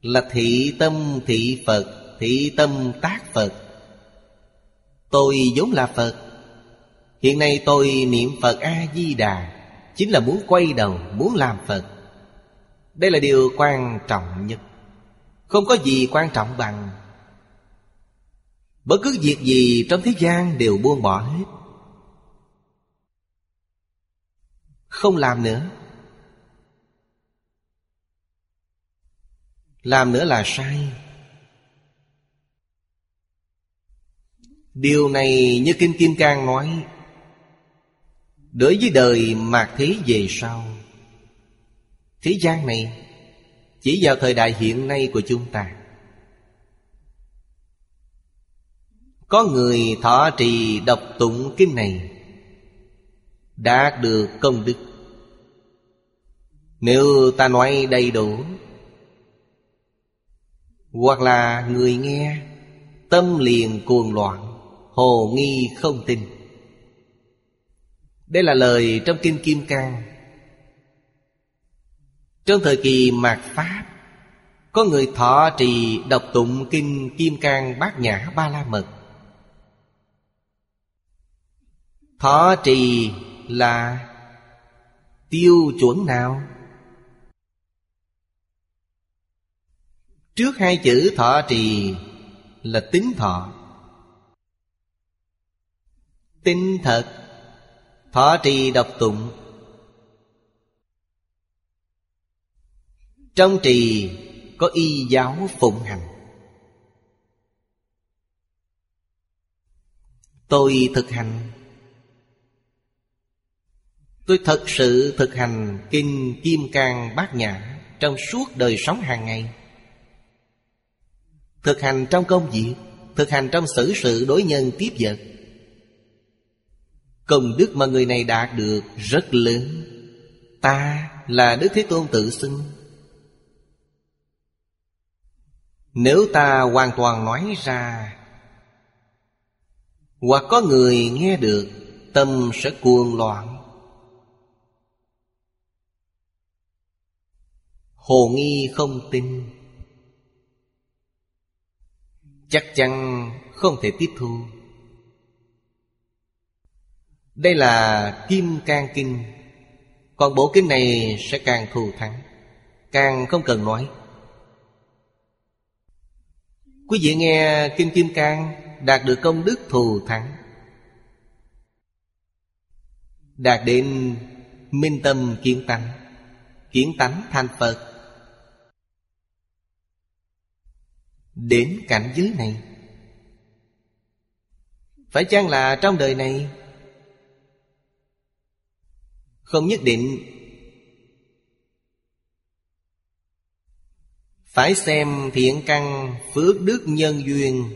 Là thị tâm thị Phật, Thị tâm tác Phật. Tôi vốn là Phật. Hiện nay tôi niệm Phật A-di-đà Chính là muốn quay đầu, Muốn làm Phật. Đây là điều quan trọng nhất. Không có gì quan trọng bằng. Bất cứ việc gì trong thế gian đều buông bỏ hết. Không làm nữa. Làm nữa là sai. Điều này như Kinh Kim Cang nói Đối với đời mạt thế về sau. Thế gian này, Chỉ vào thời đại hiện nay của chúng ta. Có người thọ trì đọc tụng kinh này Đạt được công đức. Nếu ta nói đầy đủ, Hoặc là người nghe, Tâm liền cuồng loạn, Hồ nghi không tin đây là lời trong Kinh Kim Cang. Trong thời kỳ mạt Pháp, Có người thọ trì đọc tụng Kinh Kim Cang Bát Nhã Ba La Mật. Thọ trì là tiêu chuẩn nào? Trước hai chữ thọ trì là tính thọ. Tinh thật. Thọ trì độc tụng. Trong trì có y giáo phụng hành. Tôi thực hành. Tôi thật sự thực hành Kinh Kim Cang Bát Nhã Trong Trong suốt đời sống hàng ngày. Thực hành trong công việc, Thực hành trong xử sự đối nhân tiếp vật. Công đức mà người này đạt được rất lớn. Ta là Đức Thế Tôn tự xưng. Nếu ta hoàn toàn nói ra, Hoặc có người nghe được, Tâm sẽ cuồng loạn. Hồ nghi không tin. Chắc chắn không thể tiếp thu. Đây là Kim Cang Kinh. Còn bộ kinh này sẽ càng thù thắng, Càng không cần nói. Quý vị nghe Kinh Kim Cang Đạt được công đức thù thắng. Đạt đến minh tâm kiến tánh Kiến tánh thanh Phật. Đến cảnh giới này, Phải chăng là trong đời này không nhất định. Phải xem thiện căn phước đức nhân duyên.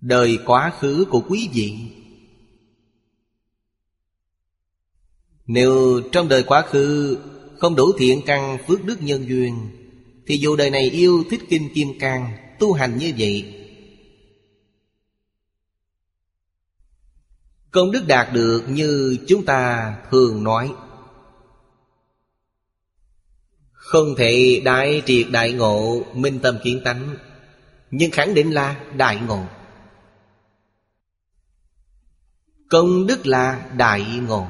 Đời quá khứ của quý vị. Nếu trong đời quá khứ Không đủ thiện căn phước đức nhân duyên, Thì dù đời này yêu thích kinh kim cang, Tu hành như vậy Công đức đạt được như chúng ta thường nói. Không thể đại triệt đại ngộ Minh tâm kiến tánh, Nhưng khẳng định là đại ngộ. Công đức là đại ngộ.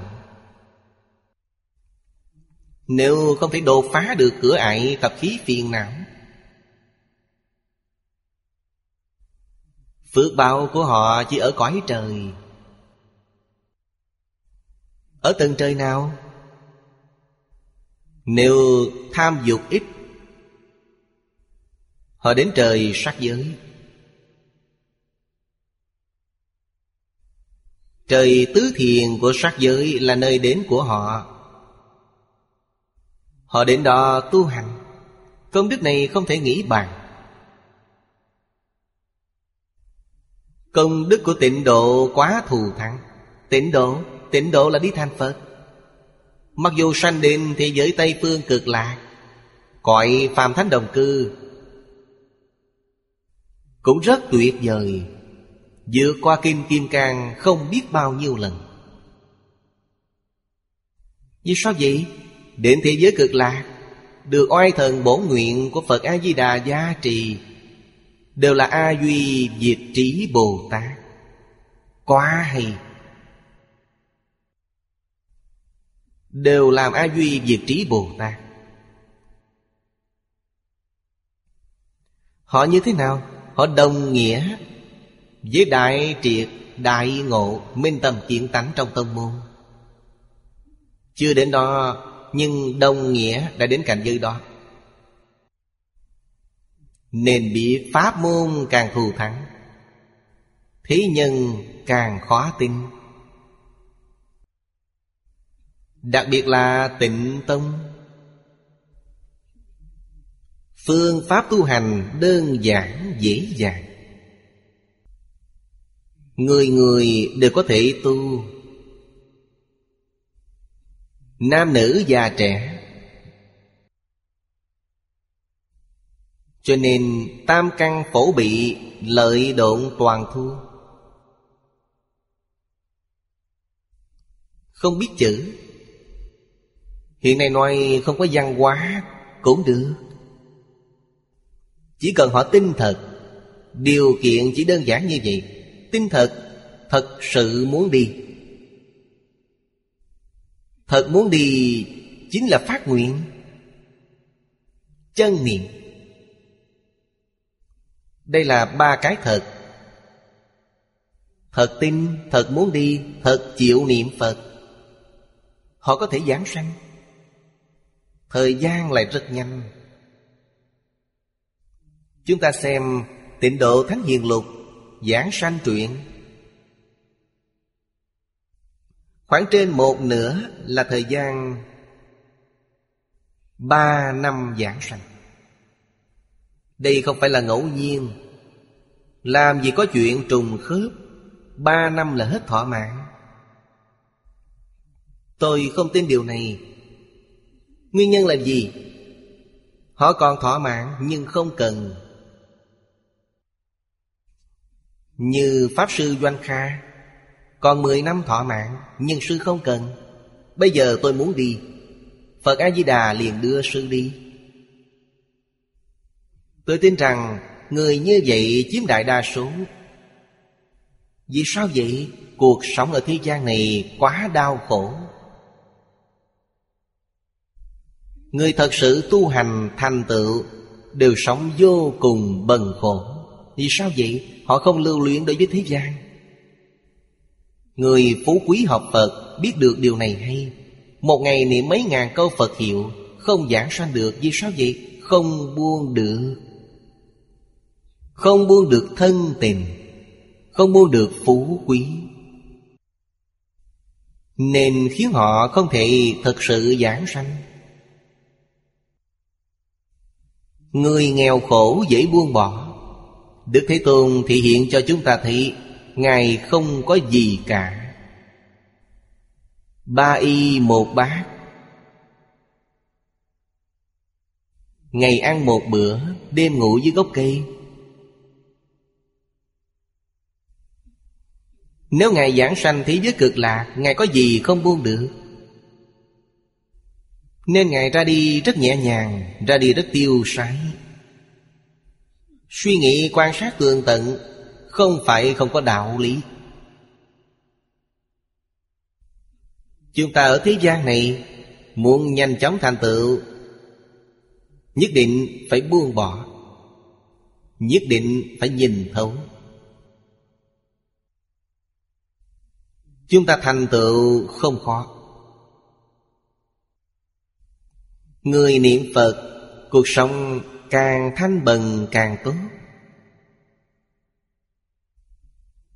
Nếu không thể đột phá được cửa ải tập khí phiền não, Phước báo của họ chỉ ở cõi trời ở tầng trời nào? Nếu tham dục ít, Họ đến trời sắc giới. Trời tứ thiền của sắc giới là nơi đến của họ. Họ đến đó tu hành. Công đức này không thể nghĩ bàn. Công đức của tịnh độ quá thù thắng. Tịnh độ Tịnh độ là đi thành Phật. Mặc dù sanh đến thế giới Tây Phương cực lạc, Cõi phàm thánh đồng cư Cũng rất tuyệt vời, vượt qua kim kim cang không biết bao nhiêu lần. Vì sao vậy? Đến thế giới cực lạc, Được oai thần bổn nguyện của Phật A-di-đà gia trì Đều là A Duy Diệt Trí Bồ Tát. Quá hay! Đều làm A Duy Diệt Trí Bồ Tát. Họ như thế nào? Họ đồng nghĩa với đại triệt, đại ngộ, minh tâm kiến tánh trong tâm môn. Chưa đến đó, nhưng đồng nghĩa đã đến cảnh giới đó. Nên bị pháp môn càng thù thắng thế nhân càng khó tin. Đặc biệt là tịnh tông. Phương pháp tu hành đơn giản, dễ dàng. Người người đều có thể tu. Nam nữ già trẻ. Cho nên tam căn phổ bị lợi độn toàn thu. Không biết chữ. Hiện nay nói không có văn hóa Cũng được. Chỉ cần họ tin thật Điều kiện chỉ đơn giản như vậy. Tin thật Thật sự muốn đi. Thật muốn đi Chính là phát nguyện. Chân niệm Đây là ba cái thật. Thật tin, thật muốn đi, thật chịu niệm Phật. Họ có thể giảng sanh. Thời gian lại rất nhanh. Chúng ta xem tịnh độ Thánh Hiền Lục, Giảng sanh truyện. Khoảng trên một nửa là thời gian Ba năm giảng sanh. Đây không phải là ngẫu nhiên. Làm gì có chuyện trùng khớp, Ba năm là hết thọ mạng Tôi không tin điều này. Nguyên nhân là gì? Họ còn thỏa mãn, nhưng không cần. Như Pháp Sư Doanh Kha, Còn 10 năm thọ mạng Nhưng sư không cần. Bây giờ tôi muốn đi. Phật A-di-đà liền đưa sư đi. Tôi tin rằng Người như vậy chiếm đại đa số. Vì sao vậy? Cuộc sống ở thế gian này quá đau khổ. Người thật sự tu hành thành tựu Đều sống vô cùng bần khổ. Vì sao vậy? Họ không lưu luyện đối với thế gian. Người phú quý học Phật biết được điều này hay. Một ngày niệm mấy ngàn câu Phật hiệu, Không giảng sanh được. Vì sao vậy? Không buông được. Không buông được thân tình. Không buông được phú quý. Nên khiến họ không thể thật sự giảng sanh. Người nghèo khổ dễ buông bỏ. Đức Thế Tôn thị hiện cho chúng ta thấy, Ngài không có gì cả. Ba y một bát. Ngày ăn một bữa, Đêm ngủ dưới gốc cây. Nếu Ngài giảng sanh thế giới cực lạc, Ngài có gì không buông được? Nên Ngài ra đi rất nhẹ nhàng, Ra đi rất tiêu sái. Suy nghĩ, quan sát tường tận, Không phải không có đạo lý. Chúng ta ở thế gian này, Muốn nhanh chóng thành tựu, Nhất định phải buông bỏ, Nhất định phải nhìn thấu. Chúng ta thành tựu không khó. Người niệm Phật, Cuộc sống càng thanh bần càng tốt.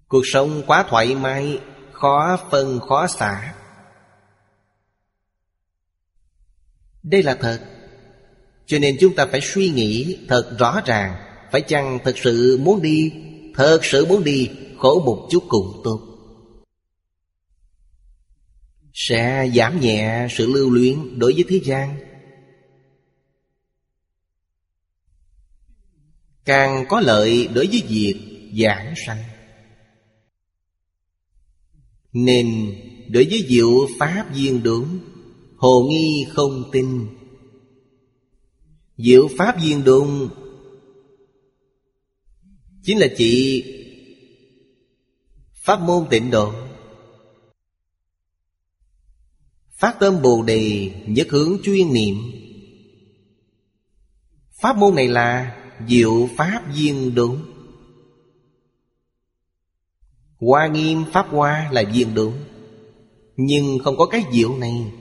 Cuộc sống quá thoải mái, Khó phân, khó xả. Đây là thật. Cho nên chúng ta phải suy nghĩ thật rõ ràng, Phải chăng thật sự muốn đi, Thật sự muốn đi Khổ một chút cũng tốt. Sẽ giảm nhẹ sự lưu luyến đối với thế gian. Càng có lợi đối với việc giảng sanh. Nên đối với diệu pháp viên đúng Hồ nghi không tin. Diệu pháp viên đúng Chính là chỉ Pháp môn tịnh độ. Phát tâm Bồ Đề nhất hướng chuyên niệm. Pháp môn này là Diệu Pháp viên đúng Hoa nghiêm Pháp Hoa là viên đúng Nhưng không có cái diệu này.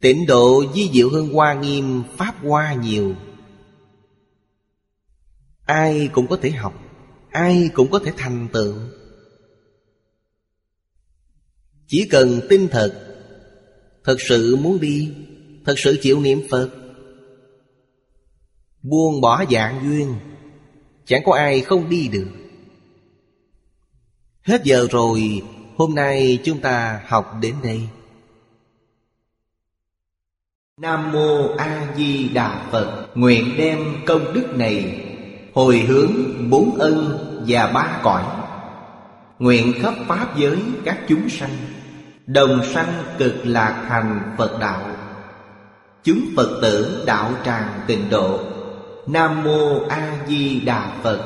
Tịnh độ di diệu hơn Hoa nghiêm Pháp Hoa nhiều. Ai cũng có thể học, Ai cũng có thể thành tựu. Chỉ cần tin thật Thật sự muốn đi, Thật sự chịu niệm Phật Buông bỏ dạng duyên, Chẳng có ai không đi được. Hết giờ rồi, Hôm nay chúng ta học đến đây. Nam Mô A Di Đà Phật, Nguyện đem công đức này Hồi hướng bốn ân và ba cõi. Nguyện khắp Pháp giới các chúng sanh, Đồng sanh cực lạc thành Phật đạo. Chúng Phật tử đạo tràng tịnh độ Nam Mô A Di Đà Phật.